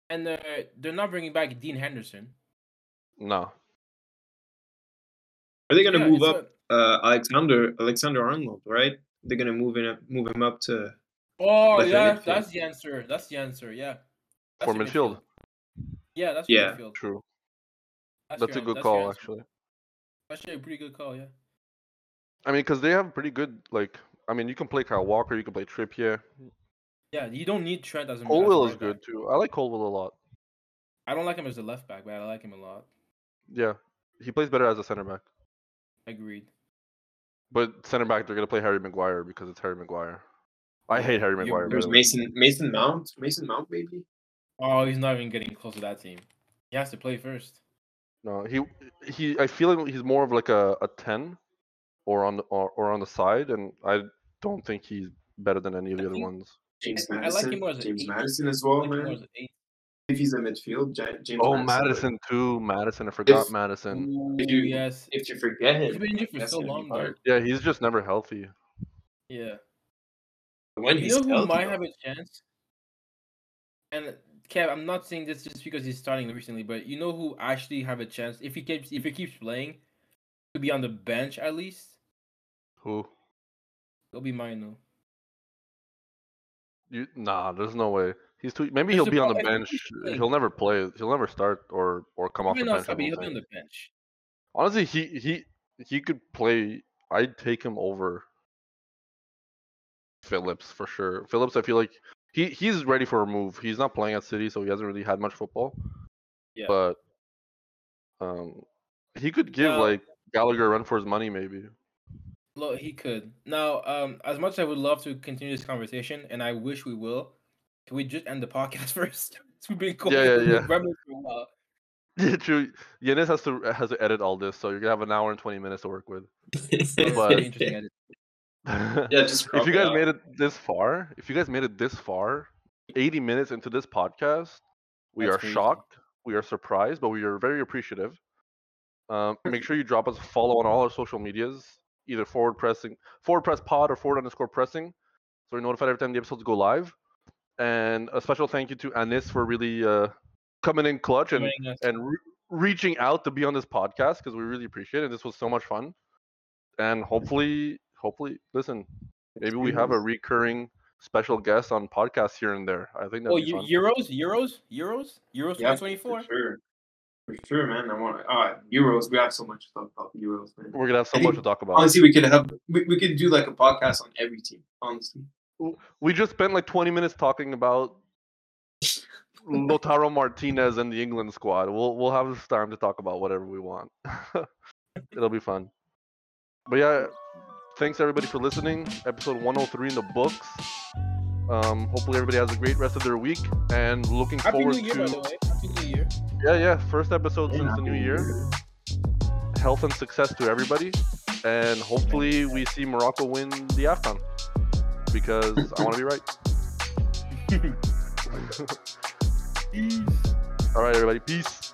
[SPEAKER 2] and they're they're not bringing back Dean Henderson.
[SPEAKER 1] No.
[SPEAKER 3] Are they gonna
[SPEAKER 2] Yeah,
[SPEAKER 3] move
[SPEAKER 2] it's
[SPEAKER 3] up uh, Alexander Alexander Arnold? Right? They're gonna move in move him up to.
[SPEAKER 2] oh yeah,
[SPEAKER 1] midfield.
[SPEAKER 2] that's the answer. That's the answer. Yeah. That's
[SPEAKER 1] For
[SPEAKER 2] your
[SPEAKER 1] midfield.
[SPEAKER 2] Yeah, that's your
[SPEAKER 3] Yeah.
[SPEAKER 2] midfield.
[SPEAKER 1] True.
[SPEAKER 2] That's,
[SPEAKER 1] That's
[SPEAKER 2] your
[SPEAKER 1] a good
[SPEAKER 2] that's
[SPEAKER 1] call, actually.
[SPEAKER 2] That's actually a pretty good call. Yeah.
[SPEAKER 1] I mean, because they have pretty good like. I mean, you can play Kyle Walker, you can play Trippier.
[SPEAKER 2] Yeah, you don't need Trent as a as a
[SPEAKER 1] Colwill is
[SPEAKER 2] right
[SPEAKER 1] good too. I like Colwill a lot.
[SPEAKER 2] I don't like him as a left back, but I like him a lot.
[SPEAKER 1] Yeah, he plays better as a center back.
[SPEAKER 2] Agreed.
[SPEAKER 1] But center back, they're gonna play Harry Maguire because it's Harry Maguire. I hate Harry
[SPEAKER 2] You-
[SPEAKER 1] Maguire.
[SPEAKER 3] There's
[SPEAKER 1] the way.
[SPEAKER 3] Mason Mason Mount. Mason Mount, maybe.
[SPEAKER 2] Oh, he's not even getting close to that team. He has to play first.
[SPEAKER 1] No, he he. I feel like he's more of like a, a ten, or on the or, or on the side, and I don't think he's better than any of the
[SPEAKER 2] I
[SPEAKER 1] other
[SPEAKER 2] think-
[SPEAKER 1] ones.
[SPEAKER 3] James
[SPEAKER 2] I like
[SPEAKER 3] Maddison.
[SPEAKER 2] him more as an
[SPEAKER 3] James
[SPEAKER 2] eight.
[SPEAKER 3] Maddison as well,
[SPEAKER 2] like
[SPEAKER 3] man.
[SPEAKER 2] as.
[SPEAKER 3] If he's a midfield, James
[SPEAKER 1] Oh,
[SPEAKER 3] Maddison.
[SPEAKER 1] Maddison too. Maddison, I forgot
[SPEAKER 3] If-
[SPEAKER 2] Maddison.
[SPEAKER 3] If you-
[SPEAKER 2] yes.
[SPEAKER 3] If you forget him, he's
[SPEAKER 2] been injured for so long, though.
[SPEAKER 1] Yeah, he's just never healthy.
[SPEAKER 2] Yeah.
[SPEAKER 3] when
[SPEAKER 2] You
[SPEAKER 3] he's
[SPEAKER 2] know who
[SPEAKER 3] healthy,
[SPEAKER 2] might
[SPEAKER 3] though.
[SPEAKER 2] have a chance? And Kev, I'm not saying this just because he's starting recently, but you know who actually have a chance if he keeps if he keeps playing to be on the bench at least?
[SPEAKER 1] Who?
[SPEAKER 2] It'll be Mainoo.
[SPEAKER 1] You nah, there's no way. He's too. Maybe he'll be on the bench. He'll never play. He'll never start or or come off the bench. I
[SPEAKER 2] start, but
[SPEAKER 1] don't
[SPEAKER 2] he'll be on the bench.
[SPEAKER 1] Honestly, he he he could play. I'd take him over Phillips for sure. Phillips, I feel like he he's ready for a move. He's not playing at City, so he hasn't really had much football.
[SPEAKER 2] Yeah.
[SPEAKER 1] But um, he could give
[SPEAKER 2] Now-
[SPEAKER 1] like Gallagher a run for his money, maybe.
[SPEAKER 2] Look, he could. Now, um, as much as I would love to continue this conversation, and I wish we will, can we just end the podcast first? We've been going
[SPEAKER 1] Yeah, yeah, yeah.
[SPEAKER 2] for a while.
[SPEAKER 1] Yeah, true. Yanis has to has to edit all this, so you're gonna have an hour and twenty minutes to work with. But-
[SPEAKER 2] interesting.
[SPEAKER 3] yeah, just
[SPEAKER 1] if you guys
[SPEAKER 3] out.
[SPEAKER 1] made it this far, if you guys made it this far, 80 minutes into this podcast, we
[SPEAKER 2] That's
[SPEAKER 1] are
[SPEAKER 2] crazy.
[SPEAKER 1] shocked, we are surprised, but we are very appreciative. Um, make sure you drop us a follow on all our social medias, either forward pressing, forward press pod or forward underscore pressing, so we're notified every time the episodes go live. And a special thank you to Anis for really uh, coming in clutch and and re- reaching out to be on this podcast because we really appreciate it. This was so much fun, and hopefully, hopefully, listen, maybe we have a recurring special guest on podcasts here and there. I think that'd
[SPEAKER 2] Oh,
[SPEAKER 1] be
[SPEAKER 2] Eu-
[SPEAKER 1] fun.
[SPEAKER 2] Euros, Euros, Euros, Euros
[SPEAKER 3] Yeah,
[SPEAKER 2] 2024.
[SPEAKER 3] For sure. For sure, man. I want uh Euros. We have so much to talk about Euros, man.
[SPEAKER 1] We're gonna have so
[SPEAKER 3] I
[SPEAKER 1] much to talk about.
[SPEAKER 3] Honestly, we could have we, we could do like a podcast on every team. Honestly.
[SPEAKER 1] we just spent like 20 minutes talking about Lautaro Martinez and the England squad. We'll we'll have this time to talk about whatever we want. It'll be fun. But yeah, thanks everybody for listening. Episode 103 in the books. Um, hopefully everybody has a great rest of their week and looking
[SPEAKER 2] Happy
[SPEAKER 1] forward
[SPEAKER 2] New Year,
[SPEAKER 1] to
[SPEAKER 2] by the way. Happy New Year.
[SPEAKER 1] yeah yeah first episode
[SPEAKER 3] Yeah,
[SPEAKER 1] since the new
[SPEAKER 3] happy
[SPEAKER 1] year. Health and success to everybody, and hopefully we see Morocco win the Afcon because I want to be right. Peace. All right, everybody. Peace.